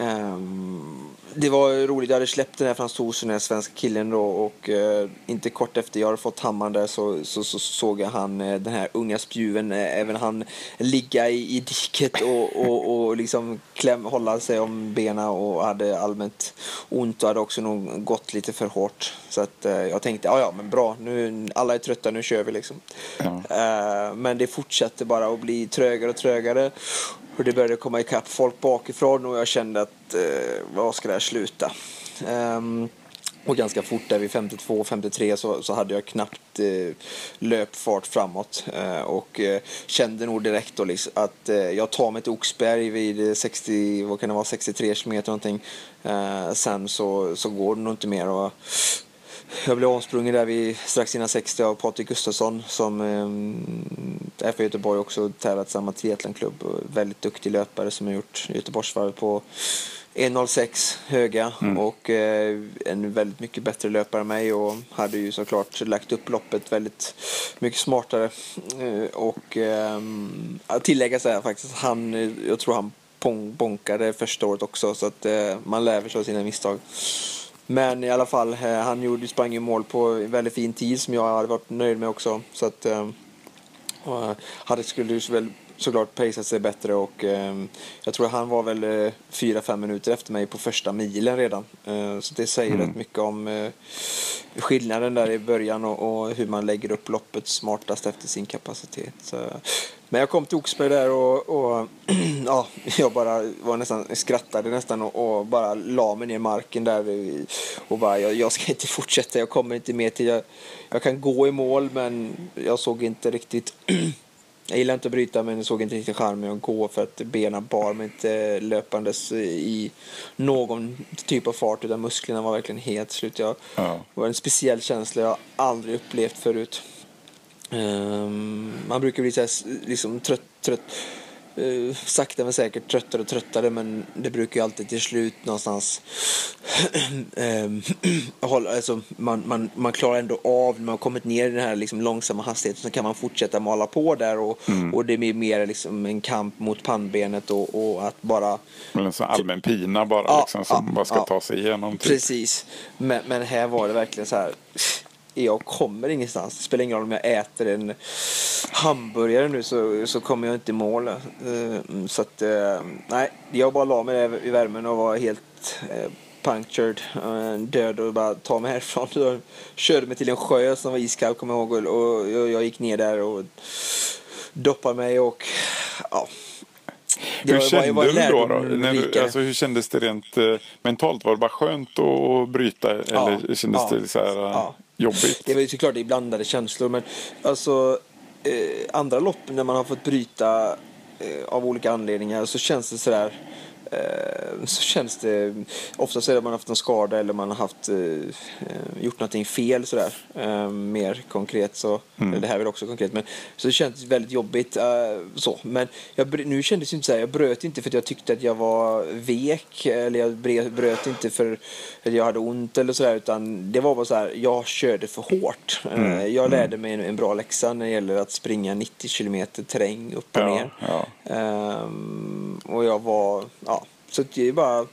ehm, det var roligt, jag hade släppt den här fransosen, den här svenska killen då och eh, inte kort efter jag hade fått hammaren där så, så, så såg jag han, eh, den här unga spjuven, eh, även han ligga i, i diket och, och, och liksom kläm, hålla sig om benen och hade allmänt ont och hade också nog gått lite för hårt. Så att eh, jag tänkte, ja ja men bra, nu, alla är trötta, nu kör vi liksom. Ja. Eh, men det fortsatte bara att bli trögare och trögare. Och det började komma ikapp folk bakifrån och jag kände att eh, vad ska det här sluta? Um, och ganska fort där vid 52-53 så, så hade jag knappt eh, löpfart framåt. Eh, och eh, kände nog direkt då liksom att eh, jag tar mig till Oxberg vid 60, vad kan det vara, 63 km någonting. Eh, sen så, så går det nog inte mer. Och, jag blev omsprungen där vid, strax innan 60 av Patrik Gustafsson som eh, är från Göteborg också tävlat i samma triathlonklubb. och Väldigt duktig löpare som har gjort Göteborgsvarvet på 1.06 höga Mm. och eh, en väldigt mycket bättre löpare än mig och hade ju såklart lagt upp loppet väldigt mycket smartare. Eh, och eh, att tillägga så här faktiskt, han, eh, jag tror han bonkade första året också så att eh, man lär sig av sina misstag. Men i alla fall, eh, han gjorde, sprang ju mål på en väldigt fin tid som jag hade varit nöjd med också. Så att, eh, och, eh, hade skulle väl såklart pacea sig bättre och eh, jag tror han var väl eh, 4-5 minuter efter mig på första milen redan. Eh, så det säger Mm. rätt mycket om eh, skillnaden där i början och, och hur man lägger upp loppet smartast efter sin kapacitet. Så, men jag kom till Oxberg där och, och ja, jag bara var nästan, skrattade nästan och, och bara la mig ner i marken där och bara jag, jag ska inte fortsätta, jag kommer inte med till, jag, jag kan gå i mål men jag såg inte riktigt jag gillar inte att bryta men jag såg inte riktigt charmen att gå för att benen bar mig inte löpandes i någon typ av fart utan musklerna var verkligen helt slut. Jag, Ja. det var en speciell känsla jag aldrig upplevt förut. Ehm, man brukar bli så här, liksom trött, trött eh, sakta men säkert tröttare och tröttare men det brukar ju alltid till slut någonstans ehm, hålla, alltså, man, man, man klarar ändå av när man har kommit ner i den här liksom, långsamma hastigheten så kan man fortsätta mala på där och, och det blir mer liksom, en kamp mot pannbenet och, och att bara Eller en sån allmän pina bara Ja, liksom, som ja, bara ska ja. ta sig igenom. Typ. Precis. Men, men här var det verkligen så här. Jag kommer ingenstans. Det spelar ingen roll om jag äter en hamburgare nu så, så kommer jag inte i mål. Eh, Så att, eh, nej, jag bara la mig där i värmen och var helt eh, punctured, död och bara ta mig härifrån. Jag körde mig till en sjö som var iskall kommer jag ihåg och jag, gick ner där och doppade mig och ja. Det Hur kände var- du då? då? När du, alltså, hur kändes det rent eh, mentalt? Var det bara skönt att bryta eller kändes ja, det så här, ja jobbigt? Det var ju såklart det är blandade känslor men alltså eh, andra lopp när man har fått bryta eh, av olika anledningar så känns det sådär så känns det oftast är det man haft en skada eller man har haft eh, eh, gjort någonting fel sådär eh, mer konkret så Mm. det här är väl också konkret men så det känns väldigt jobbigt eh, så men jag, nu kändes det inte så här, jag bröt inte för att jag tyckte att jag var vek eller jag bröt inte för att jag hade ont eller sådär utan det var bara så här jag körde för hårt Eh, Mm. jag lärde mig en, en bra läxa när det gäller att springa 90 kilometer terräng upp och Ja, ner ja. Ehm, och jag var, ja, så det är bara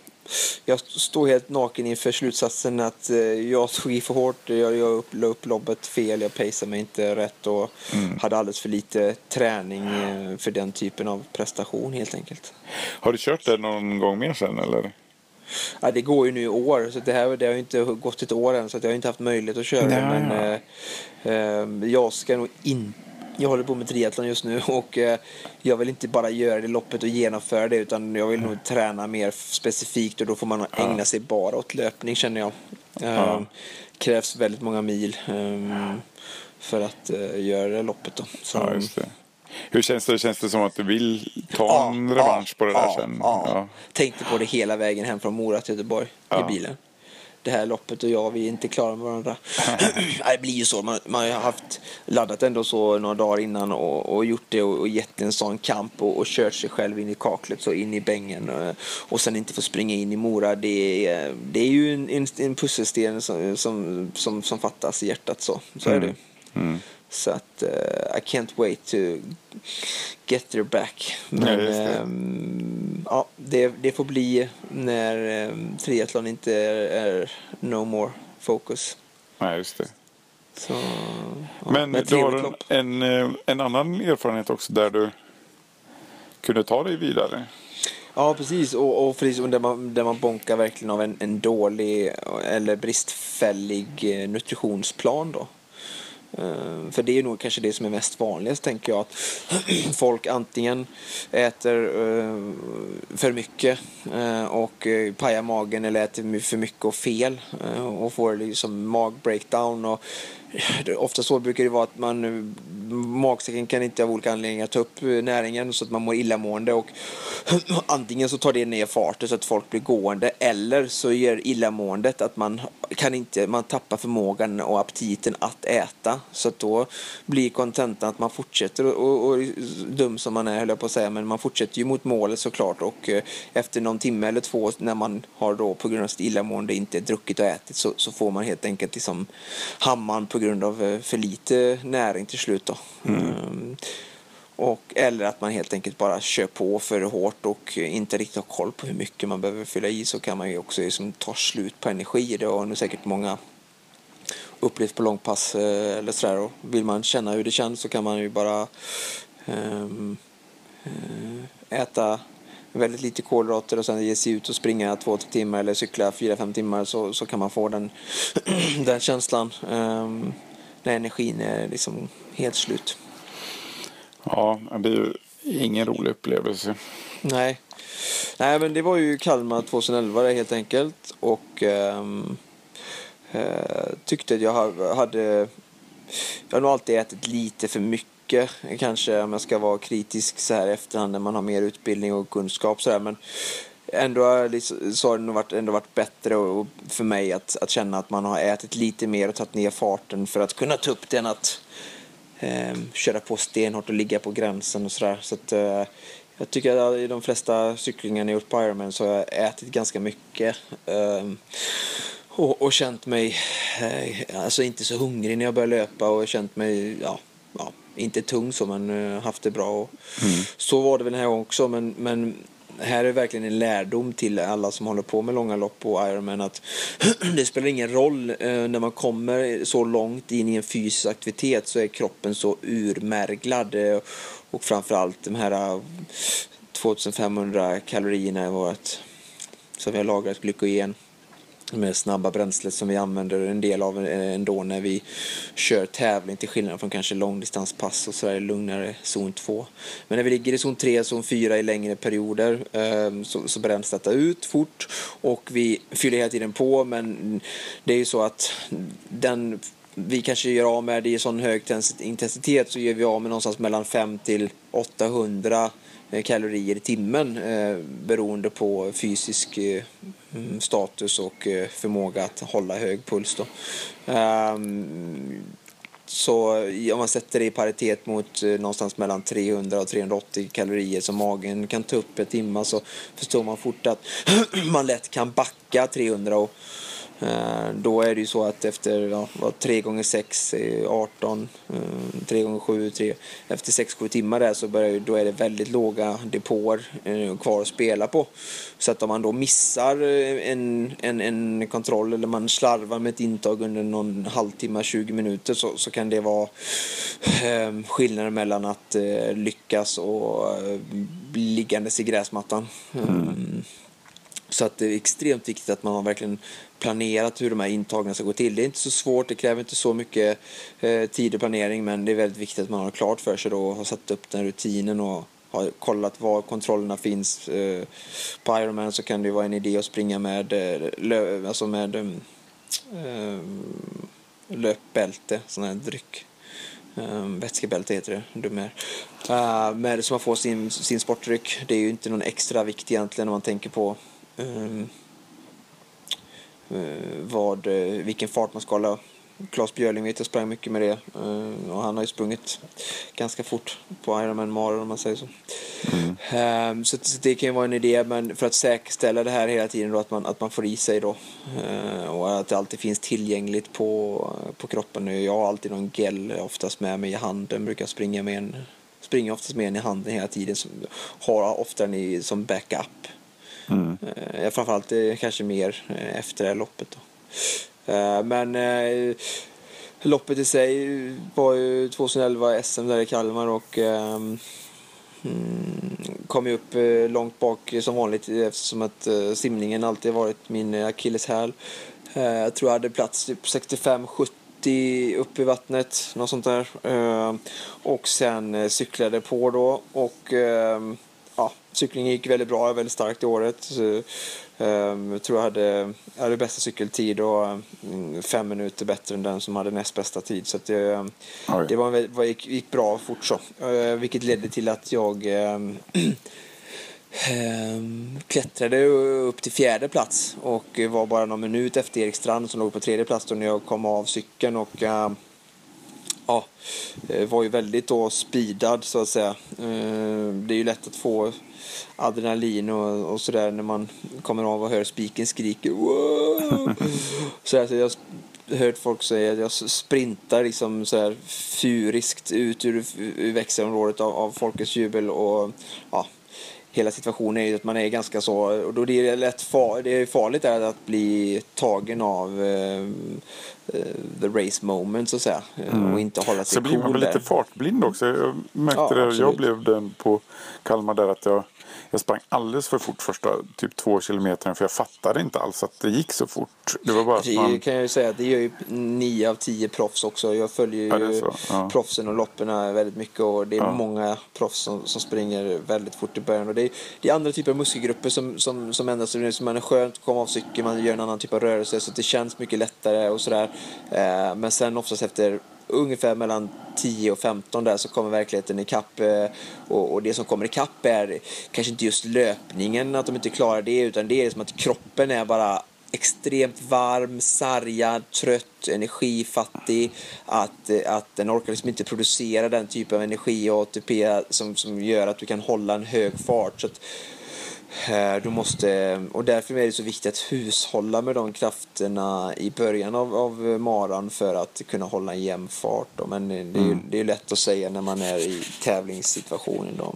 jag står helt naken inför slutsatsen att eh, jag tog i för hårt, jag, jag upp, la upp loppet fel, jag paceade mig inte rätt och Mm. hade alldeles för lite träning eh, för den typen av prestation helt enkelt. Har du kört det någon gång mer sen eller? Ja, det går ju nu i år, så det, här, det har ju inte gått ett år än så jag har inte haft möjlighet att köra. Ja, men ja. eh, eh, jag ska nog inte jag håller på med triathlon just nu och eh, jag vill inte bara göra det loppet och genomföra det utan jag vill nog träna mer specifikt och då får man ägna sig bara åt löpning känner jag. Eh, Ja. Krävs väldigt många mil eh, för att eh, göra det loppet då. Så, Ja, just det. Hur känns det? Känns det som att du vill ta Ja, en revansch på det där ja, sen? Ja. Tänkte på det hela vägen hem från Mora till Göteborg Ja. i bilen. Det här loppet och jag, vi är inte klara med varandra. Det blir ju så. Man, man har haft laddat ändå så några dagar innan och, och gjort det och, och gett en sån kamp och, och kört sig själv in i kaklet så in i bängen och, och sen inte få springa in i Mora. Det är, det är ju en, en, en pusselsten som, som, som, som fattas i hjärtat så. Så är det. Mm. Så att uh, I can't wait to get their back. Men Ja, det. ehm, ja, det, det får bli när um, triathlon inte är, är no more focus. Nej, just det. Så, ja, Men du har en, en, eh, en annan erfarenhet också där du kunde ta dig vidare. Ja, precis. Och, och precis, och där, man, där man bonkar verkligen av en, en dålig eller bristfällig eh, nutritionsplan då. Eh, för det är nog kanske det som är mest vanligast tänker jag. Att folk antingen äter eh, för mycket eh, och pajar magen eller äter för mycket och fel och får liksom magbreakdown. Och ofta så brukar det vara att man eh, magsäcken kan inte av olika anledningar ta upp eh, näringen så att man mår illamående och antingen så tar det ner farten så att folk blir gående eller så ger illamåendet att man kan inte, man tappar förmågan och aptiten att äta. Så att då blir kontentan att man fortsätter och, och dum som man är höll jag på att säga men man fortsätter ju mot målet såklart och eh, efter någon timme eller två när man har då på grund av sitt illamående inte druckit och ätit så, så får man helt enkelt liksom hammaren på grund av eh, för lite näring till slut då. Mm. Um, och, eller att man helt enkelt bara kör på för hårt och inte riktigt har koll på hur mycket man behöver fylla i så kan man ju också liksom ta slut på energi. Det har nog säkert många upplevt på långpass eh, eller sådär. Och vill man känna hur det känns så kan man ju bara um, äta väldigt lite kolhydrater och sen ge sig ut och springa två tre timmar eller cykla fyra fem timmar så, så kan man få den, den känslan um, när energin är liksom helt slut. Ja, det är ju ingen rolig upplevelse. Nej. Nej, men det var ju Kalmar 2011 helt enkelt. Och um, uh, tyckte att jag hade... Jag har nog alltid ätit lite för mycket. Kanske om jag ska vara kritisk så här efterhand när man har mer utbildning och kunskap. Så här, men ändå liksom, så har det nog varit, ändå varit bättre för mig att, att känna att man har ätit lite mer och tagit ner farten för att kunna ta upp den att eh, köra på stenhårt och ligga på gränsen och sådär. Så att, eh, jag tycker att i de flesta cyklingarna jag gjort på Ironman så har jag ätit ganska mycket. Eh, och, och, känt mig, eh, alltså inte så hungrig när jag började löpa och känt mig, ja, ja inte tung så men eh, haft det bra. Och, mm. Så var det väl den här gången också men, men här är verkligen en lärdom till alla som håller på med långa lopp och Ironman att det spelar ingen roll eh, när man kommer så långt in i en fysisk aktivitet så är kroppen så urmärglad eh, och framförallt de här 2500 eh, kalorierna i vårt som vi har lagrat glykogen med snabba bränslet som vi använder en del av eh, ändå när vi kör tävling till skillnad från kanske långdistanspass och sådär lugnare zon 2. Men när vi ligger i zon 3, zon 4 i längre perioder ehm, så, så bränns detta ut fort och vi fyller hela tiden på men det är ju så att den vi kanske gör av med det i sån hög intensitet så gör vi av med någonstans mellan 5 till 800 kalorier i timmen eh, beroende på fysisk eh, Mm, status och eh, förmåga att hålla hög puls. Då. Ehm, så om man sätter det i paritet mot eh, någonstans mellan 300 och 380 kalorier som magen kan ta upp per timme så förstår man fort att man lätt kan backa 300 och då är det ju så att efter ja, 3 gånger 6 är 18, 3 gånger 7 3. Efter 6-7 timmar där så börjar, då är det väldigt låga depåer eh, kvar att spela på. Så att om man då missar eh, en, en, en kontroll eller man slarvar med ett intag under någon halvtimme, 20 minuter så, så kan det vara eh, skillnaden mellan att eh, lyckas och eh, liggandes i gräsmattan. Mm. Så att det är extremt viktigt att man har verkligen planerat hur de här intagna ska gå till. Det är inte så svårt, det kräver inte så mycket eh, tid och planering men det är väldigt viktigt att man har klart för sig då och har satt upp den rutinen och har kollat var kontrollerna finns. Eh, på Ironman så kan det vara en idé att springa med, eh, alltså med mm, eh, löpbälte, sån här dryck. Um, vätskebälte heter det, dum är. Uh, med, så man får sin, sin sportdryck. Det är ju inte någon extra vikt egentligen om man tänker på vad, eh, vilken fart man ska hålla. Claes Björling vet jag sprang mycket med det eh, och han har ju sprungit ganska fort på Ironman Mara om man säger så. Mm. Ehm, så, så, det kan ju vara en idé men för att säkerställa det här hela tiden då att man, att man får i sig då och att det alltid finns tillgängligt på, på kroppen. Jag har alltid någon gel oftast med mig i handen, brukar springa med en springer oftast med en i handen hela tiden. Har ofta en som backup Mm. Eh, framförallt eh, kanske mer eh, efter det här loppet. Då. Eh, men eh, loppet i sig var ju 2011 SM där i Kalmar och um, kom ju upp eh, långt bak som vanligt eftersom att simningen alltid varit min akilleshäl. Jag tror jag hade plats typ 65-70 upp i vattnet, något sånt där. Och sen cyklade på då och ehm, cyklingen gick väldigt bra, väldigt starkt i året. Så, ehm, jag tror jag hade, jag hade bästa cykeltid och mm, fem minuter bättre än den som hade näst bästa tid. Så det, Oj. det var, var, gick, gick bra fort så. Eh, vilket ledde till att jag ehm, ehm, klättrade upp till fjärde plats och var bara någon minut efter Erik Strand som låg på tredje plats då när jag kom av cykeln. Och, ja, eh, var ju väldigt då speedad så att säga. Eh, Det är ju lätt att få adrenalin och, och sådär när man kommer av och hör spiken skrika wow! så här, så jag har hört folk säga att jag sprintar liksom så här furiskt ut ur, ur växelområdet av, av folkets jubel och ja, hela situationen är ju att man är ganska så, och då är det lätt far, det är farligt är att bli tagen av eh, the race moment så att säga eh, och inte hålla sig Så blir man cool väl där. lite fartblind också. Jag märkte Ja, det. Jag blev den på Kalmar där att jag, jag sprang alldeles för fort första typ två kilometer för jag fattade inte alls att det gick så fort. Det var bara Det man... kan jag ju säga att det gör ju nio av tio proffs också. Jag följer ju Ja, ja. proffsen och loppen väldigt mycket och det är Ja. många proffs som, som springer väldigt fort i början. Och det, är, det är andra typer av muskelgrupper som, som, som ändras. Så man är skönt att komma av cykeln, man gör en annan typ av rörelse så det känns mycket lättare och sådär. Eh, men sen oftast efter ungefär mellan 10 och 15 där så kommer verkligheten ikapp. Eh, och, och det som kommer ikapp är kanske inte just löpningen, att de inte klarar det, utan det är som att kroppen är bara extremt varm, sargad, trött, energifattig. Att, eh, att den orkar liksom inte producera den typen av energi och ATP som, som gör att du kan hålla en hög fart. Så att, du måste, och därför är det så viktigt att hushålla med de krafterna i början av, av maran för att kunna hålla en jämn fart. Då. Men eh, det är ju det är lätt att säga när man är i tävlingssituationen. Då.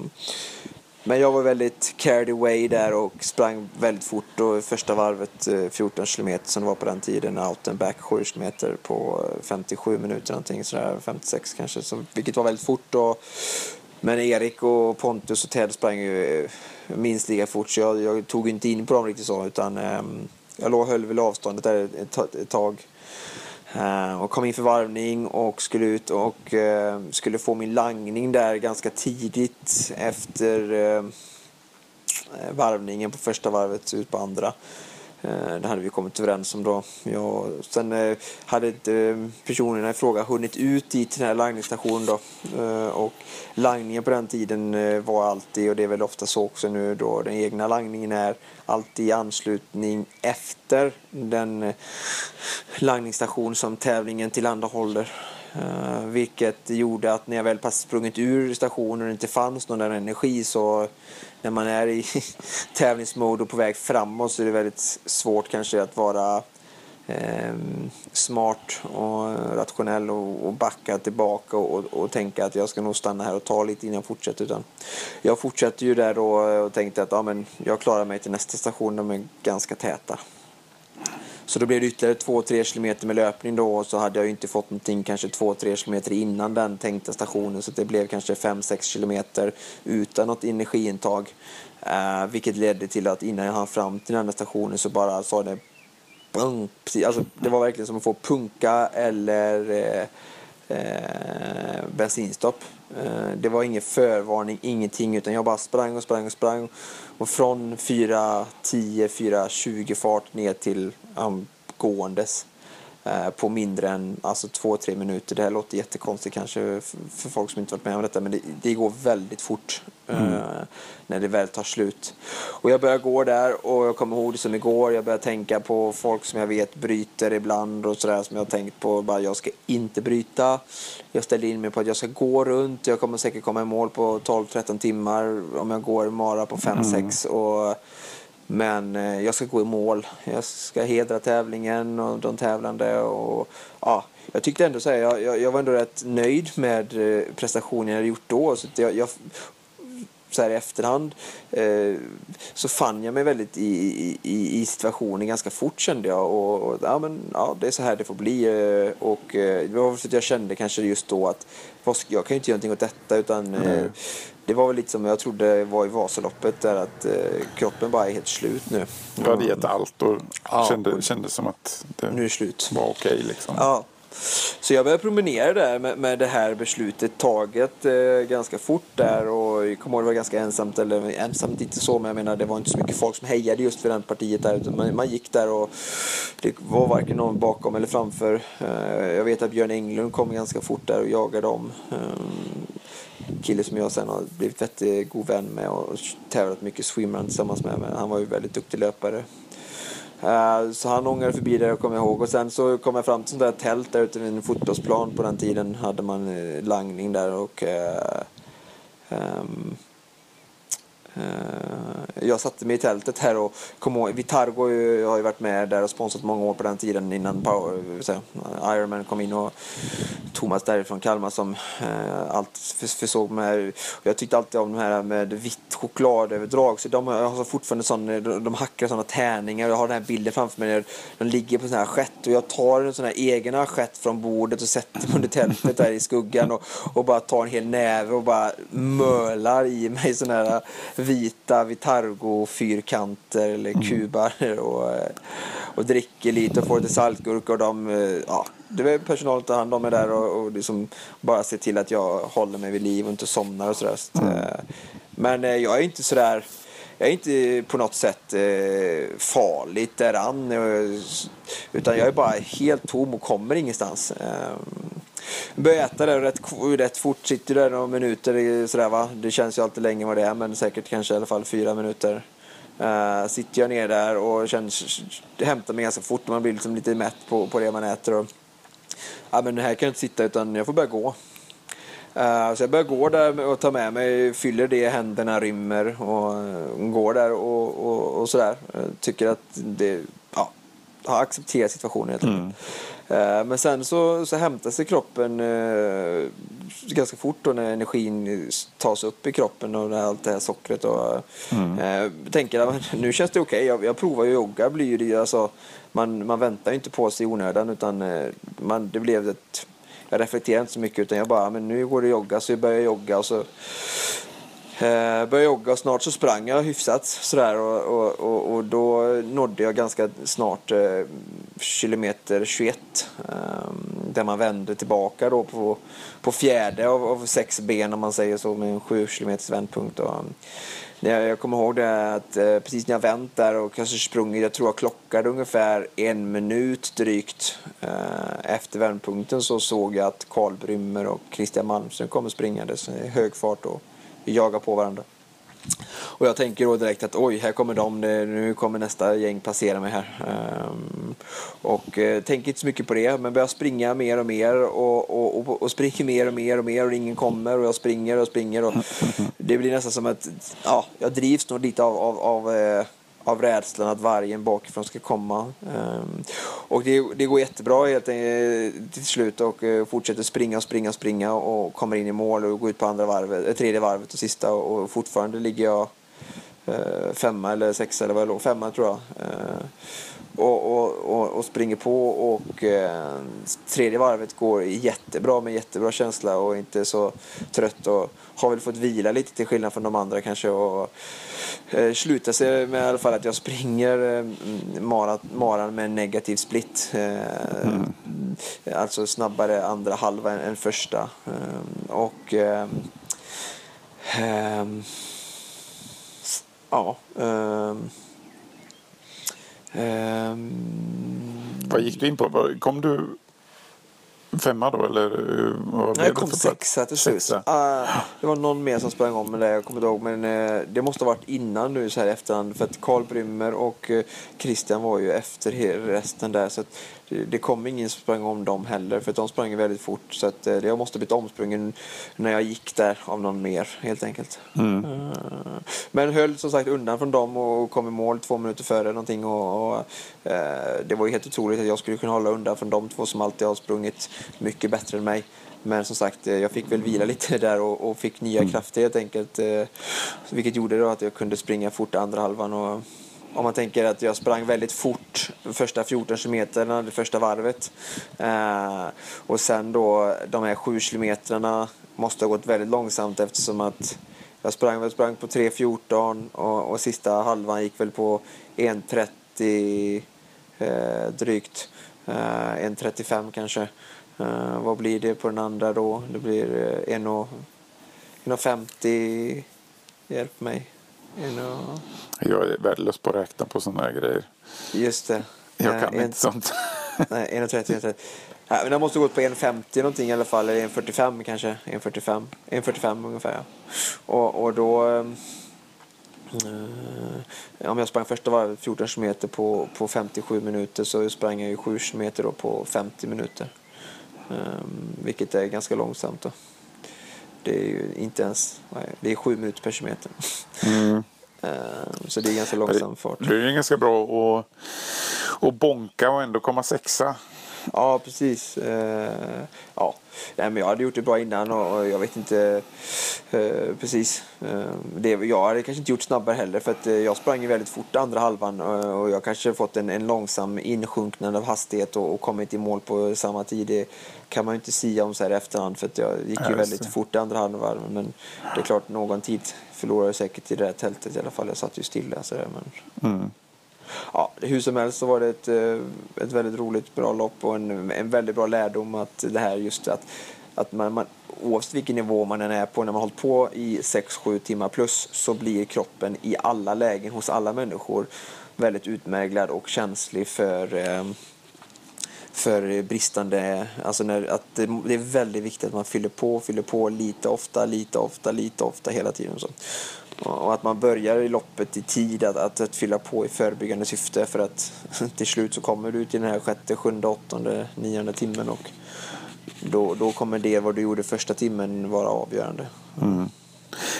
Men jag var väldigt carried away där och sprang väldigt fort. Och första varvet, eh, 14 kilometer som det var på den tiden, out and back 7 kilometer på eh, 57 minuter någonting sådär, 56 kanske. Så, vilket var väldigt fort. Och, men Erik och Pontus och Ted sprang ju eh, minst lika fort så jag, jag tog inte in på dem riktigt så utan ehm, jag låg höll väl avståndet där ett, ett tag. Eh, och kom in för varvning och skulle ut och eh, skulle få min langning där ganska tidigt efter eh, varvningen på första varvet ut på andra. Eh, det hade vi kommit överens om då. Ja, sen eh, hade inte personerna i fråga hunnit ut dit till den här langningsstationen då. Och langningen på den tiden var alltid, och det är väl ofta så också nu då, den egna langningen är alltid i anslutning efter den langningsstation som tävlingen tillhandahåller. Eh, vilket gjorde att när jag väl sprungit ur stationen och det inte fanns någon där energi så när man är i tävlingsmode och på väg framåt så är det väldigt svårt kanske att vara ehm, smart och rationell och, backa tillbaka och, och, tänka att jag ska nog stanna här och ta lite innan jag fortsätter. Utan jag fortsatte ju där och tänkte att ja, men jag klarar mig till nästa station, de är ganska täta. Så då blev det ytterligare 2-3 kilometer med löpning då och så hade jag ju inte fått någonting kanske 2-3 kilometer innan den tänkta stationen så det blev kanske 5-6 kilometer utan något energiintag. Eh, vilket ledde till att innan jag hann fram till den här stationen så bara sa det bang, precis, alltså, det var verkligen som att få punka eller eh, eh, bensinstopp. Eh, det var ingen förvarning, ingenting utan jag bara sprang och sprang och sprang. Och från 4.10, 4.20 fart ner till um, gåendes på mindre än alltså, två, tre minuter. Det här låter jättekonstigt kanske för folk som inte varit med om detta men det, det går väldigt fort eh, när det väl tar slut. Och jag börjar gå där och jag kommer ihåg det som igår. Jag börjar tänka på folk som jag vet bryter ibland och sådär som jag har tänkt på. Bara, jag ska inte bryta. Jag ställer in mig på att jag ska gå runt. Jag kommer säkert komma i mål på 12-13 timmar om jag går mara på 5-6. Och men eh, jag ska gå i mål. Jag ska hedra tävlingen och de tävlande. Och, ja, jag tyckte ändå så här, jag, jag, jag var ändå rätt nöjd med eh, prestationen jag hade gjort då. Så att jag, jag, så här i efterhand eh, så fann jag mig väldigt i, i, i situationen ganska fort kände jag. Och, och ja, men, ja, det är så här det får bli. Eh, och eh, det var för att jag kände kanske just då att jag kan ju inte göra någonting åt detta utan eh, det var väl lite som jag trodde var i Vasaloppet där att eh, kroppen bara är helt slut nu. Du hade gett allt och Ja. kände, kände som att Nu är det det slut. var okej liksom. Ja, så jag började promenera där med, med det här beslutet taget eh, ganska fort där och jag kommer ihåg det var ganska ensamt, eller ensamt inte så men jag menar det var inte så mycket folk som hejade just för den partiet där utan man, man gick där och det var varken någon bakom eller framför. Eh, jag vet att Björn Englund kom ganska fort där och jagade dem. Eh, kille som jag sen har blivit väldigt god vän med och tävlat mycket swimrun tillsammans med. Men han var ju väldigt duktig löpare. Eh, så han ångade förbi där, kommer jag ihåg. Och sen så kom jag fram till sånt där tält där ute vid en fotbollsplan. På den tiden hade man eh, langning där och um, Eh, ehm, Eh, jag satte mig i tältet här och kom ihåg, Vitargo har ju varit med där och sponsrat många år på den tiden innan Power, eh, Ironman kom in och Thomas därifrån Kalmar som eh, allt försåg med. Jag tyckte alltid om de här med vitt chokladöverdrag så de har fortfarande sån, eh, de hackar sådana tärningar jag har den här bilden framför mig de ligger på sån här skett och jag tar en sån här egen assiett från bordet och sätter under tältet där i skuggan och, och bara tar en hel näve och bara mölar i mig sån här vita Vitargo-fyrkanter eller mm. kubar och, eh, och dricker lite och får lite saltgurka och de, eh, ja, det är personalen tar hand om mig där och, och liksom bara ser till att jag håller mig vid liv och inte somnar och sådär. Mm. Eh, men jag är inte sådär jag är inte på något sätt eh, farligt däran. Utan jag är bara helt tom och kommer ingenstans började börjar äta där rätt, rätt fort, sitter där några minuter sådär va. Det känns ju alltid länge vad det är men säkert kanske i alla fall fyra minuter. Uh, sitter jag ner där och känns, hämtar mig ganska fort och man blir liksom lite mätt på, på det man äter. Och, ja, men här kan jag inte sitta utan jag får börja gå. Uh, så jag börjar gå där och tar med mig, fyller det, händerna rymmer och uh, går där och, och, och sådär. Uh, tycker att det, ja, har accepterat situationen helt enkelt. Mm. Eh, men sen så, så hämtar sig kroppen eh, ganska fort då när energin tas upp i kroppen och allt det här sockret. Och, mm. eh, tänker att nu känns det okej, okay. jag, jag provar ju jogga. Blir det, alltså, man, man väntar inte på sig i onödan utan eh, man, det blev ett jag reflekterar inte så mycket utan jag bara, men nu går det att jogga så jag börjar jogga och så Eh, började jogga och snart så sprang jag hyfsat sådär och, och, och, och då nådde jag ganska snart eh, kilometer 21 eh, där man vände tillbaka då på, på fjärde av, av sex ben om man säger så med en sju kilometers vändpunkt. Och, jag, jag kommer ihåg det att eh, precis när jag vänt där och kanske sprungit, jag tror jag klockade ungefär en minut drygt eh, efter vändpunkten så såg jag att Karl Brymmer och Christian Malmström kommer springandes i hög fart då vi jagar på varandra. Och jag tänker då direkt att oj, här kommer de, nu kommer nästa gäng passera mig här. Um, och uh, tänker inte så mycket på det, men börjar springa mer och mer och, och, och, och, springer mer och mer och mer och ingen kommer och jag springer och springer. Och det blir nästan som att ja, jag drivs nog lite av, av, av uh, av rädslan att vargen bakifrån ska komma. Ehm, och det, det går jättebra helt, e-, till slut och eh, fortsätter springa och springa och springa och kommer in i mål och går ut på andra varvet, eh, tredje varvet och sista och, fortfarande ligger jag eh, femma eller sexa eller vad jag låg, femma tror jag. Ehm, och, och, och, och, springer på och eh, tredje varvet går jättebra med jättebra känsla och inte så trött och har väl fått vila lite till skillnad från de andra kanske och eh, slutar sig med i alla fall att jag springer eh, maran, maran med en negativ split. Eh, mm. Alltså snabbare andra halva än, än första. Eh, och eh, eh, ja Vad gick du in på? Kom du femma då eller? Vad Nej, jag kom sexa till slut. Uh, det var någon mer som sprang om med det, jag kommer inte ihåg. Men uh, det måste ha varit innan nu så här efterhand. För att Karl Brymmer och uh, Christian var ju efter resten där. Så att, det kom ingen som sprang om dem heller för de sprang väldigt fort så att eh, jag måste blivit omsprungen när jag gick där av någon mer helt enkelt. Mm. Eh, men höll som sagt undan från dem och kom i mål två minuter före någonting och, och eh, det var ju helt otroligt att jag skulle kunna hålla undan från de två som alltid har sprungit mycket bättre än mig. Men som sagt, jag fick väl vila lite där och, och fick nya mm. krafter helt enkelt. Vilket gjorde då att jag kunde springa fort andra halvan och om man tänker att jag sprang väldigt fort första 14 kilometerna, det första varvet. Eh, och sen då de här 7 kilometrarna måste ha gått väldigt långsamt eftersom att jag sprang, jag sprang på 3.14 och, och sista halvan gick väl på 1.30 eh, drygt. Eh, 1.35 kanske. Eh, vad blir det på den andra då? Det blir eh, 1.50. Hjälp mig. 1 Jag är värdelös på att räkna på sådana här grejer. Just det. Jag Eh, kan en- inte sånt. Nej, 1.30. 1.30. Nej, men den måste gå upp på 1.50 någonting i alla fall. Eller 1.45 kanske. 1.45. 1.45 ungefär ja. Och, och då... ehm, Eh, om jag sprang första varvet 14 km på, på 57 minuter så sprang jag ju 7 km då på 50 minuter. Ehm, vilket är ganska långsamt då. Det är ju inte ens, det? är 7 minuter per kilometer. Mm. Ehm, så det är ganska långsam fart. Det är ju ganska bra att, att bonka och ändå komma sexa. Ja, precis. Eh, ja. Nej, men jag hade gjort det bra innan och, jag vet inte eh, precis. Eh, det, jag hade kanske inte gjort snabbare heller för att jag sprang ju väldigt fort andra halvan och, jag kanske fått en, en långsam insjunknande av hastighet och, och kommit i mål på samma tid. Det kan man ju inte sia om så här i efterhand för att jag gick ju väldigt fort i andra halvan. Men det är klart, någon tid förlorade jag säkert i det här tältet i alla fall. Jag satt ju stilla så där, men Mm ja, hur som helst så var det ett, eh, ett väldigt roligt, bra lopp och en, en väldigt bra lärdom att det här just att, att man, man, oavsett vilken nivå man än är på, när man har hållit på i 6-7 timmar plus så blir kroppen i alla lägen hos alla människor väldigt utmärglad och känslig för eh, för bristande, alltså när, att det, det är väldigt viktigt att man fyller på, fyller på lite ofta, lite ofta, lite ofta hela tiden. Så. Och att man börjar i loppet i tid att, att, att fylla på i förebyggande syfte för att till slut så kommer du ut i den här sjätte, sjunde, åttonde, nionde timmen och då, då kommer det vad du gjorde första timmen vara avgörande. Mm.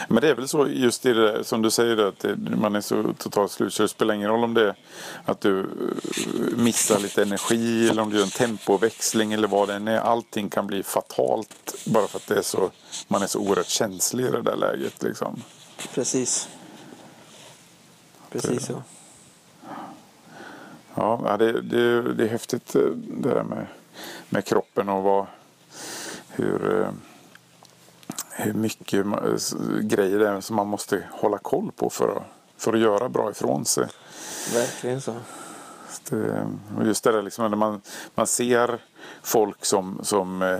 Men det är väl så just i det där, som du säger, att man är så totalt slut så Det spelar ingen roll om det är att du eh, missar lite energi eller om du gör en tempoväxling eller vad det än är. Allting kan bli fatalt bara för att det är så, man är så oerhört känslig i det där läget. Liksom. Precis. Precis så. Ja, det, det, det är häftigt eh, det där med, med kroppen och vad, hur, eh, hur mycket grejer det är som man måste hålla koll på för att, för att göra bra ifrån sig. Verkligen så. Det, just det där liksom när man, man ser folk som, som, eh,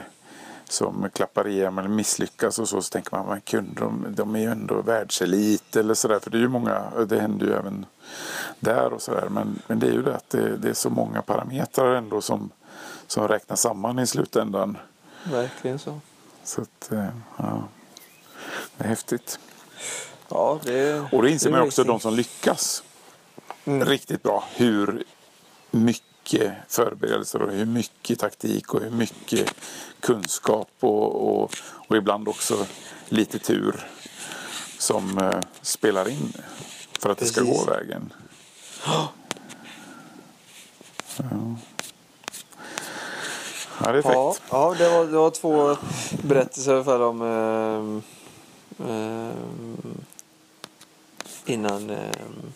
som klappar igen eller misslyckas och så, så tänker man, man kunde de, de är ju ändå världselit eller sådär. För det är ju många, det händer ju även där och sådär. Men, men det är ju det att det, det är så många parametrar ändå som, som räknas samman i slutändan. Verkligen så. Så att, eh, ja, det är häftigt. Ja, det, Och då inser det man är också de som lyckas Mm. riktigt bra. Hur mycket förberedelser och hur mycket taktik och hur mycket kunskap och, och, och ibland också lite tur som eh, spelar in för att det ska Precis. gå vägen. Ja. ja, det är Ja, fräckt. ja det, var, det var två berättelser fall om ehm, ehm, innan ehm,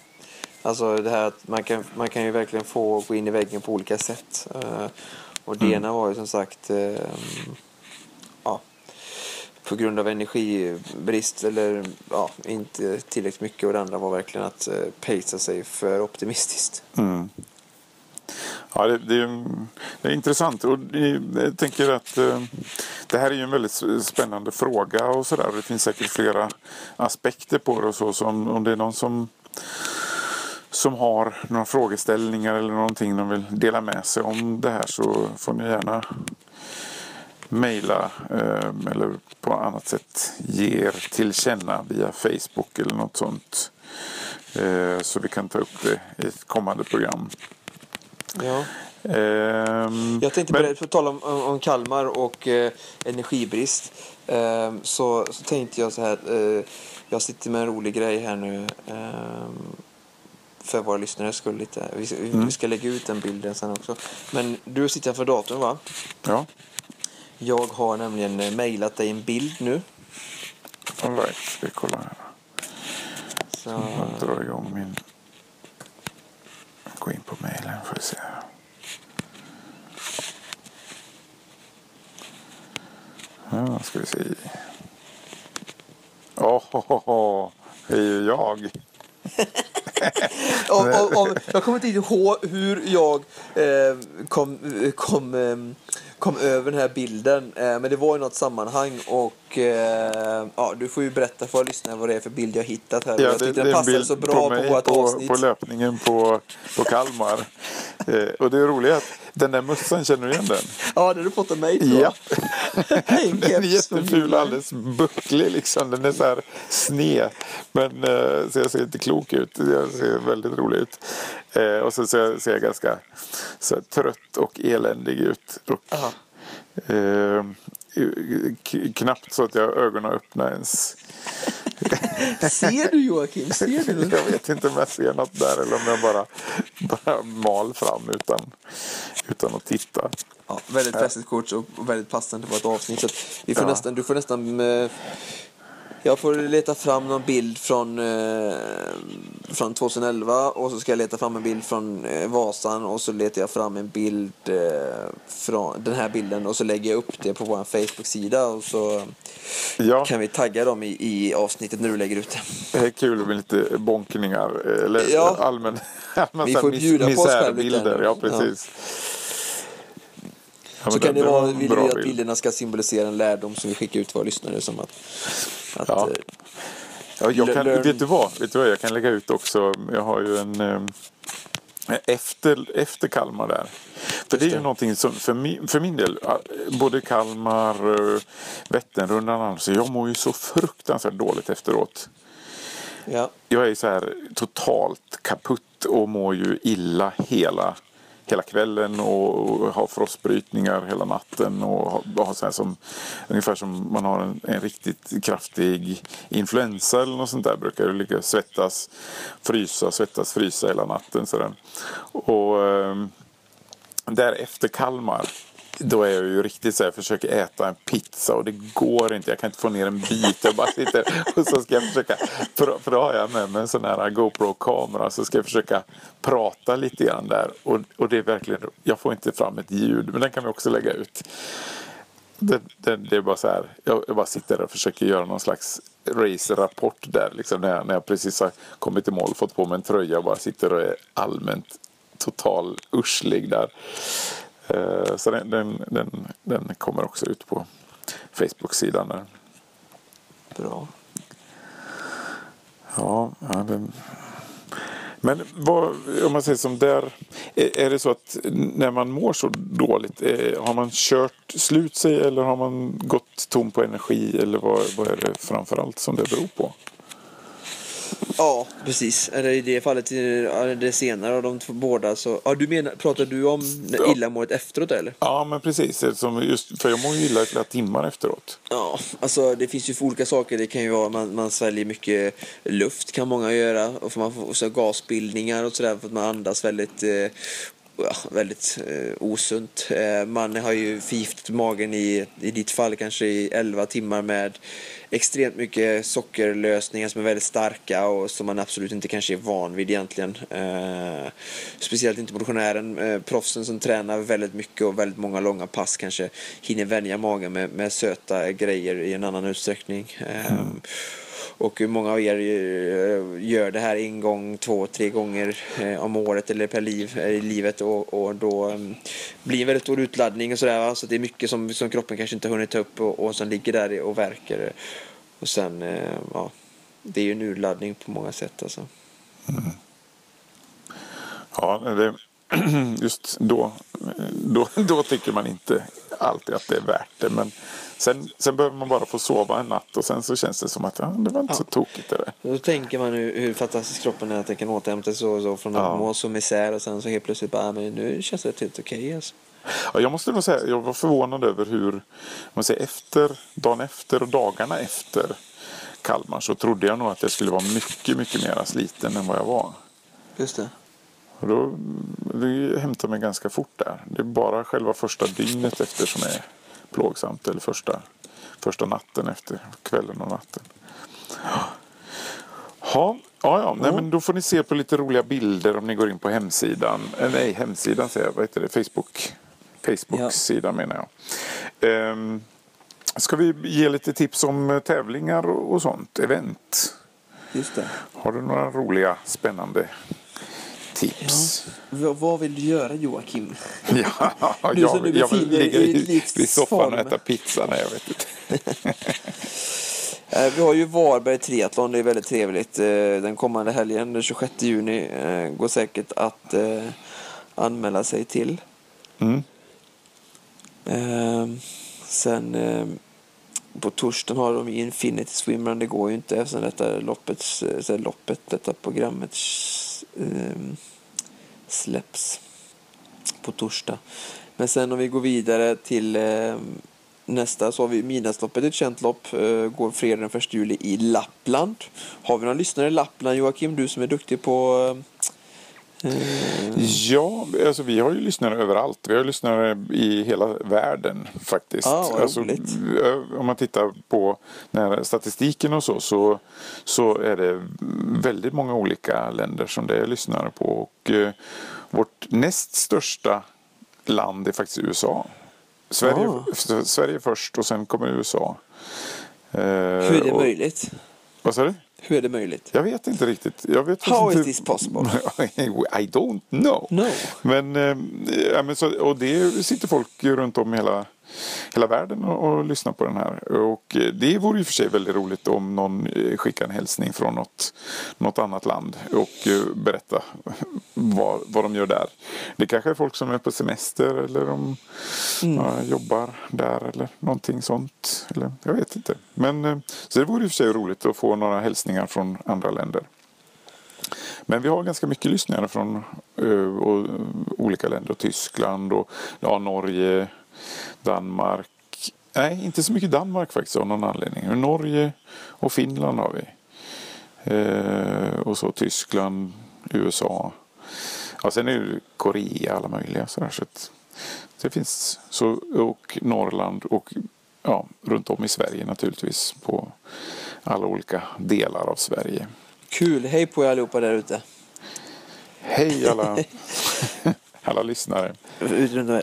Alltså det här att man kan, man kan ju verkligen få gå in i väggen på olika sätt. Eh, och det Mm. ena var ju som sagt ehm, ja, på grund av energibrist eller ja, inte tillräckligt mycket och det andra var verkligen att uh, pacea sig för optimistiskt. Mm. Ja, det, det, är, det är intressant och jag tänker att eh, det här är ju en väldigt spännande fråga och sådär. Det finns säkert flera aspekter på det och så. så om, om det är någon som, som har några frågeställningar eller någonting de vill dela med sig om det här så får ni gärna mejla eh, eller på annat sätt ge er till känna via Facebook eller något sånt. Eh, så vi kan ta upp det i ett kommande program. Ja. Ehm, Jag tänkte men- på, tal om, om om Kalmar och eh, energibrist. Eh, så, så tänkte jag så här. Eh, jag sitter med en rolig grej här nu. För våra lyssnares skull lite. Vi, vi, Mm. ska lägga ut den bilden sen också. Men du sitter framför datorn va? Ja, Jag har nämligen eh, mejlat dig en bild nu. all right. Ska vi kolla här. Så, Jag drar igång min... Gå in på mejlen får vi se. Ja, ska vi se. Åh, oh, det är ju jag. och, och, och, jag kommer inte ihåg hur jag eh, kom, eh, kom, eh, kom över den här bilden. Eh, men det var i något sammanhang och eh, ja, du får ju berätta för lyssnarna vad det är för bild jag hittat här. Ja, jag tyckte den passade så bra på, mig vårt på, avsnitt. på löpningen på, på Kalmar. eh, och det är roligt att den där mössan, känner du igen den? Ja, det har du fått av mig. Ja. En Den är jätteful, gillar. alldeles bucklig liksom. Den är så här sned. Men eh, så jag ser inte klok ut. Jag ser väldigt rolig ut. Eh, och så ser jag, ser jag ganska så här, trött och eländig ut. Och, knappt så att jag har ögonen öppna ens. Ser du Joakim? Ser du? Jag vet inte om jag ser något där eller om jag bara, bara mal fram utan, utan att titta. Ja, väldigt festligt kort och väldigt passande på ett avsnitt. Så vi får Ja. nästan, du får nästan... Eh, jag får leta fram någon bild från, eh, från 2011 och så ska jag leta fram en bild från eh, Vasan och så letar jag fram en bild eh, från den här bilden och så lägger jag upp det på vår Facebook-sida och så Ja. kan vi tagga dem i, i avsnittet när du lägger ut det. Det är kul med lite bonkningar. Eller Ja. allmän, allmän Vi får mis- bjuda på oss själva lite. Ja, precis. Ja, Så men kan det vara, vill vi att bild. bilderna ska symbolisera en lärdom som vi skickar ut till våra lyssnare som att, att Ja. eh, Ja, jag kan, vet, du vad? vet du vad? Jag kan lägga ut också. Jag har ju en... Eh, efter, efter Kalmar där. För det är ju det. någonting som för min, för min del, eh, både Kalmar, Vätternrundan och annat, så jag mår ju så fruktansvärt dåligt efteråt. ja. Jag är så här totalt kaputt och mår ju illa hela, hela kvällen och har frostbrytningar hela natten och har, har så som, ungefär som man har en, en riktigt kraftig influensa eller något sånt där brukar det ligga svettas, frysa, svettas, frysa hela natten. Så där. Och eh, därefter Kalmar då är jag ju riktigt så här, jag försöker äta en pizza och det går inte. Jag kan inte få ner en bit. Jag bara sitter och så ska jag försöka, för, för då har jag med mig en sån här GoPro-kamera så ska jag försöka prata lite grann där. Och, och det är verkligen, jag får inte fram ett ljud men den kan vi också lägga ut. Det, det, det är bara så här, jag, jag bara sitter där och försöker göra någon slags race-rapport där. Liksom när, jag, när jag precis har kommit i mål, fått på mig en tröja och bara sitter och är allmänt total urslig där. Eh, Så den, den, den, den kommer också ut på Facebook-sidan där. Bra. Ja, ja den... Men vad, om man säger som där, är, är det så att när man mår så dåligt, eh, har man kört slut sig eller har man gått tom på energi eller vad, vad är det framförallt som det beror på? Ja, precis. Eller i det fallet, det senare av de två båda så... Ja, du menar, pratar du om illamåendet efteråt eller? Ja, men precis. Som just, för jag mår ju illa i flera timmar efteråt. Ja, alltså det finns ju olika saker. Det kan ju vara man, man sväljer mycket luft kan många göra och man får så gasbildningar och sådär för att man andas väldigt eh, ja, väldigt eh, osunt. Eh, man har ju förgiftat magen i, i ditt fall kanske i 11 timmar med extremt mycket sockerlösningar som är väldigt starka och som man absolut inte kanske är van vid egentligen. Eh, speciellt inte motionären. Eh, proffsen som tränar väldigt mycket och väldigt många långa pass kanske hinner vänja magen med, med söta grejer i en annan utsträckning. Eh, mm och hur många av er eh, gör det här en gång, två, tre gånger eh, om året eller per liv eh, i livet och, och då mm, blir det väldigt stor utladdning och sådär. Så det är mycket som, som kroppen kanske inte hunnit ta upp och, och som ligger där och verkar. Och sen, ja, det är ju en urladdning på många sätt alltså. Mm. Ja, det, just då, då, då tycker man inte alltid att det är värt det. Men sen, sen behöver man bara få sova en natt och sen så känns det som att ja, det var inte så tokigt. Det där. Då tänker man hur, hur fantastisk kroppen är att den kan återhämta sig så, så från att Ja. må så misär och sen så helt plötsligt bara, "Ah, men nu känns det helt okej alltså. Ja, jag måste nog säga jag var förvånad över hur, man säger efter, dagen efter och dagarna efter Kalmar så trodde jag nog att jag skulle vara mycket, mycket mer sliten än vad jag var. Just det. Och då, det hämtar mig ganska fort där. Det är bara själva första dygnet efter som är plågsamt. Eller första, första natten efter kvällen och natten. Ja, ja, ja. Nej, men då får ni se på lite roliga bilder om ni går in på hemsidan. Eh, nej, hemsidan säger jag. Vad heter det? Facebook. Facebook-sidan menar jag. Ehm, ska vi ge lite tips om eh, tävlingar och sånt? Event? Just det. Har du några roliga, spännande tips? V- vad vill du göra Joakim? Ja, Du jag, nu jag vill ligga i vid soffan och äta pizza. Nej, jag vet inte. Eh, Vi har ju Varberg Triathlon, det är väldigt trevligt. Eh, Den kommande helgen, den 26 juni, eh, går säkert att anmäla sig till. Mm. Eh, Sen på torsdagen har de Infinity Swimrun, det går ju inte eftersom detta loppet, detta programmet Ehm, släpps på torsdag. Men sen om vi går vidare till eh, nästa så har vi Midnattsloppet, ett känt lopp, eh, går fredag den 1 juli i Lappland. Har vi några lyssnare i Lappland Joakim, du som är duktig på eh, Ja, alltså vi har ju lyssnare överallt. Vi har lyssnare i hela världen faktiskt. Ah, alltså, ö- om man tittar på statistiken och så, så så är det väldigt många olika länder som det är lyssnare på. Och, eh, vårt näst största land är faktiskt USA. Sverige, Ah. Sverige först och sen kommer USA. Eh, hur är det och- möjligt? Vad sa du? Hur är det möjligt? Jag vet inte riktigt. Jag vet How inte. is this possible? I don't know. No. Men, ja, men så, och det sitter folk runt om i hela, hela världen och, och lyssnar på den här. Och eh, det vore ju för sig väldigt roligt om någon eh, skickar en hälsning från något, något annat land och eh, berättar vad, vad de gör där. Det kanske är folk som är på semester eller de ja, jobbar där eller någonting sånt. Eller, jag vet inte. Men, så det vore ju för sig roligt att få några hälsningar från andra länder. Men vi har ganska mycket lyssnare från och, olika länder. Tyskland och ja, Norge, Danmark. Nej, inte så mycket Danmark faktiskt av någon anledning. Norge och Finland har vi. Eh, och så Tyskland, USA. Ja, sen är det Korea alla möjliga. Sådär, så det finns så, och Norrland och ja, runt om i Sverige naturligtvis. På alla olika delar av Sverige. Kul, hej på er allihopa där ute. Hej alla, alla lyssnare.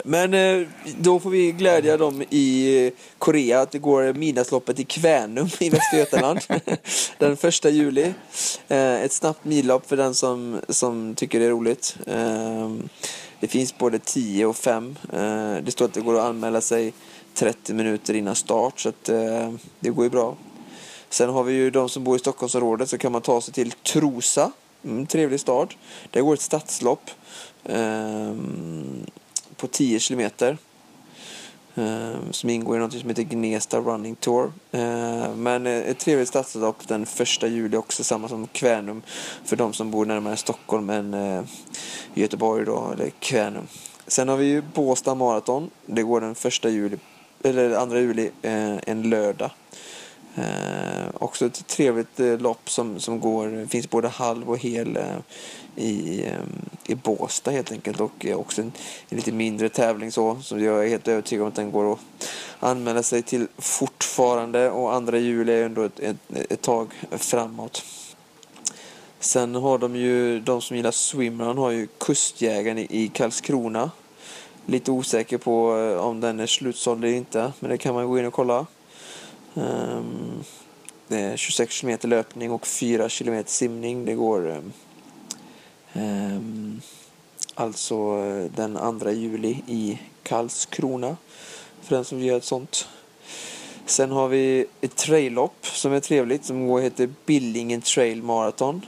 Men eh, då får vi glädja dem i eh, Korea att det går midnattsloppet i Kvänum i Västra Götaland den första juli. Eh, ett snabbt millopp för den som, som tycker det är roligt. Ehm, det finns både 10 och 5. Det står att det går att anmäla sig 30 minuter innan start så att det går ju bra. Sen har vi ju de som bor i Stockholmsområdet så kan man ta sig till Trosa. Mm, trevlig stad. Där går ett stadslopp Ehm, på 10 kilometer. Ehm, som ingår i något som heter Gnesta Running Tour. Ehm, men eh, ett trevligt stadslopp den 1 juli också, samma som Kvänum för de som bor närmare Stockholm än eh, Göteborg då, eller Kvänum. Sen har vi ju Båstad Marathon. Det går den 1 juli, eller 2 juli, eh, en lördag. Eh, också ett trevligt eh, lopp som, som går, finns både halv och hel eh, i, eh, i Båstad helt enkelt och eh, också en, en lite mindre tävling så som jag är helt övertygad om att den går att anmäla sig till fortfarande och andra juli är ändå ett, ett, ett tag framåt. Sen har de ju, de som gillar swimrun har ju Kustjägaren i, i Karlskrona. Lite osäker på eh, om den är slutsåld eller inte, men det kan man gå in och kolla. Ehm, det är 26 km löpning och 4 km simning. Det går ehm, ehm, alltså eh, den 2 juli i Karlskrona. För den som vill göra ett sånt. Sen har vi ett traillopp som är trevligt som går heter Billingen Trail Marathon.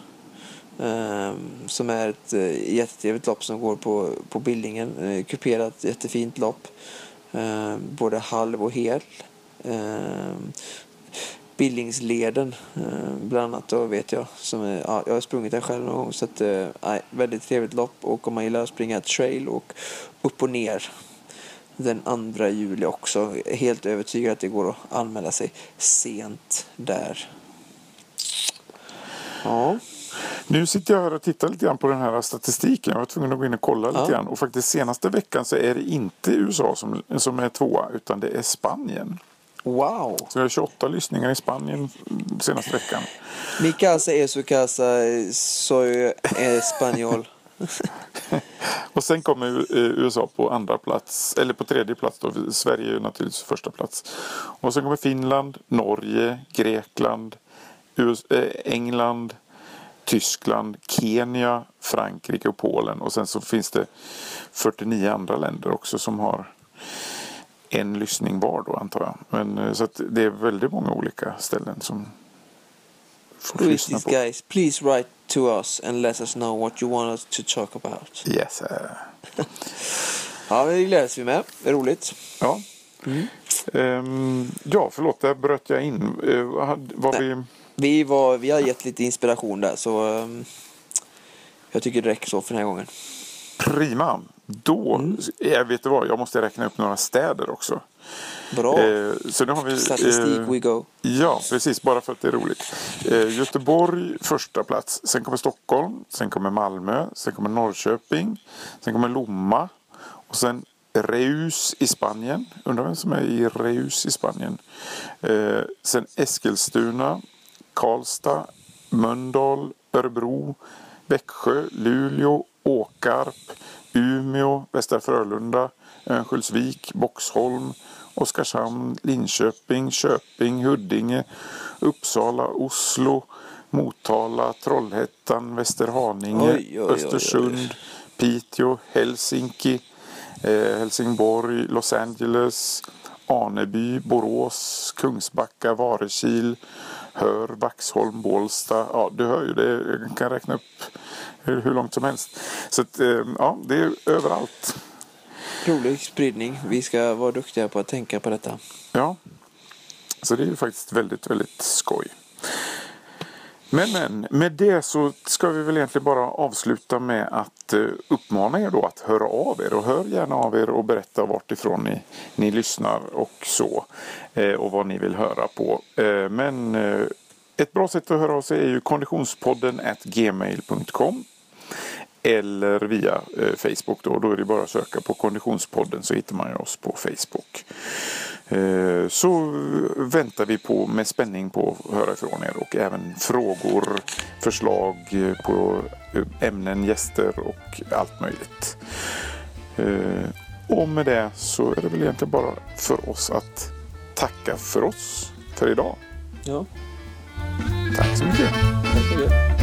Som är ett eh, jättetrevligt lopp som går på, på Billingen. Eh, kuperat jättefint lopp. Både halv och hel. Ehm, Billingsleden eh, bland annat då vet jag. Som är, ja, jag har sprungit där själv någon gång så att, eh, nej, väldigt trevligt lopp och om man gillar att springa trail och upp och ner den 2 juli också. Helt övertygad att det går att anmäla sig sent där. Ja, Nu sitter jag här och tittar lite grann på den här statistiken. Jag var tvungen att gå in och kolla lite Ja. grann. Och faktiskt senaste veckan så är det inte USA som, som är tvåa utan det är Spanien. Wow. Så jag har 28 lyssningar i Spanien senaste veckan. Mi casa es su casa, soy español. Och sen kommer eh, USA på andra plats, eller på tredje plats då. Sverige är ju naturligtvis första plats. Och sen kommer Finland, Norge, Grekland, US, eh, England, Tyskland, Kenya, Frankrike och Polen. Och sen så finns det 49 andra länder också som har en lyssning var då antar jag. Men, eh, så det är väldigt många olika ställen som folk is lyssnar på. guys? Please write to us and let us know what you want us to talk about. Yes. eh, Ja, det gläds vi med. Det är roligt. Ja. Ehm, ja, förlåt, där bröt jag in. Uh, hade- var vi... Vi, var, vi har gett lite inspiration där så um, jag tycker det räcker så för den här gången. Prima. Då, jag vet du vad, jag måste räkna upp några städer också. Bra. Eh, så nu har vi... Statistik eh, we go. Ja, precis. Bara för att det är roligt. Eh, Göteborg första plats. Sen kommer Stockholm. Sen kommer Malmö. Sen kommer Norrköping. Sen kommer Lomma. Och sen Reus i Spanien. Undrar vem som är i Reus i Spanien. Eh, sen Eskilstuna. Karlstad. Mölndal. Örebro. Växjö. Luleå. Åkarp. Umeå. Västra Frölunda. Örnsköldsvik. Boxholm. Oskarshamn, Linköping, Köping, Huddinge, Uppsala, Oslo, Motala, Trollhättan, Västerhaninge, Oj, oj, oj. Östersund, Piteå, Helsinki, eh, Helsingborg, Los Angeles, Aneby, Borås, Kungsbacka, Varekil, Hör, Vaxholm, Bålsta. Ja, du hör ju det. Jag kan räkna upp hur, hur långt som helst. Så att, eh, ja, det är överallt. Rolig spridning. Vi ska vara duktiga på att tänka på detta. Ja, så det är ju faktiskt väldigt, väldigt skoj. Men, men med det så ska vi väl egentligen bara avsluta med att eh, uppmana er då att höra av er och hör gärna av er och berätta vart ifrån ni, ni lyssnar och så eh, och vad ni vill höra på. Men ett bra sätt att höra av sig är ju konditionspodden gmail.com eller via eh, Facebook. Då. då är det bara att söka på Konditionspodden så hittar man oss på Facebook. Eh, så väntar vi på med spänning på att höra ifrån er och även frågor, förslag eh, på eh, ämnen, gäster och allt möjligt. Eh, och med det så är det väl egentligen bara för oss att tacka för oss för idag. Ja, Tack så mycket! tack så mycket.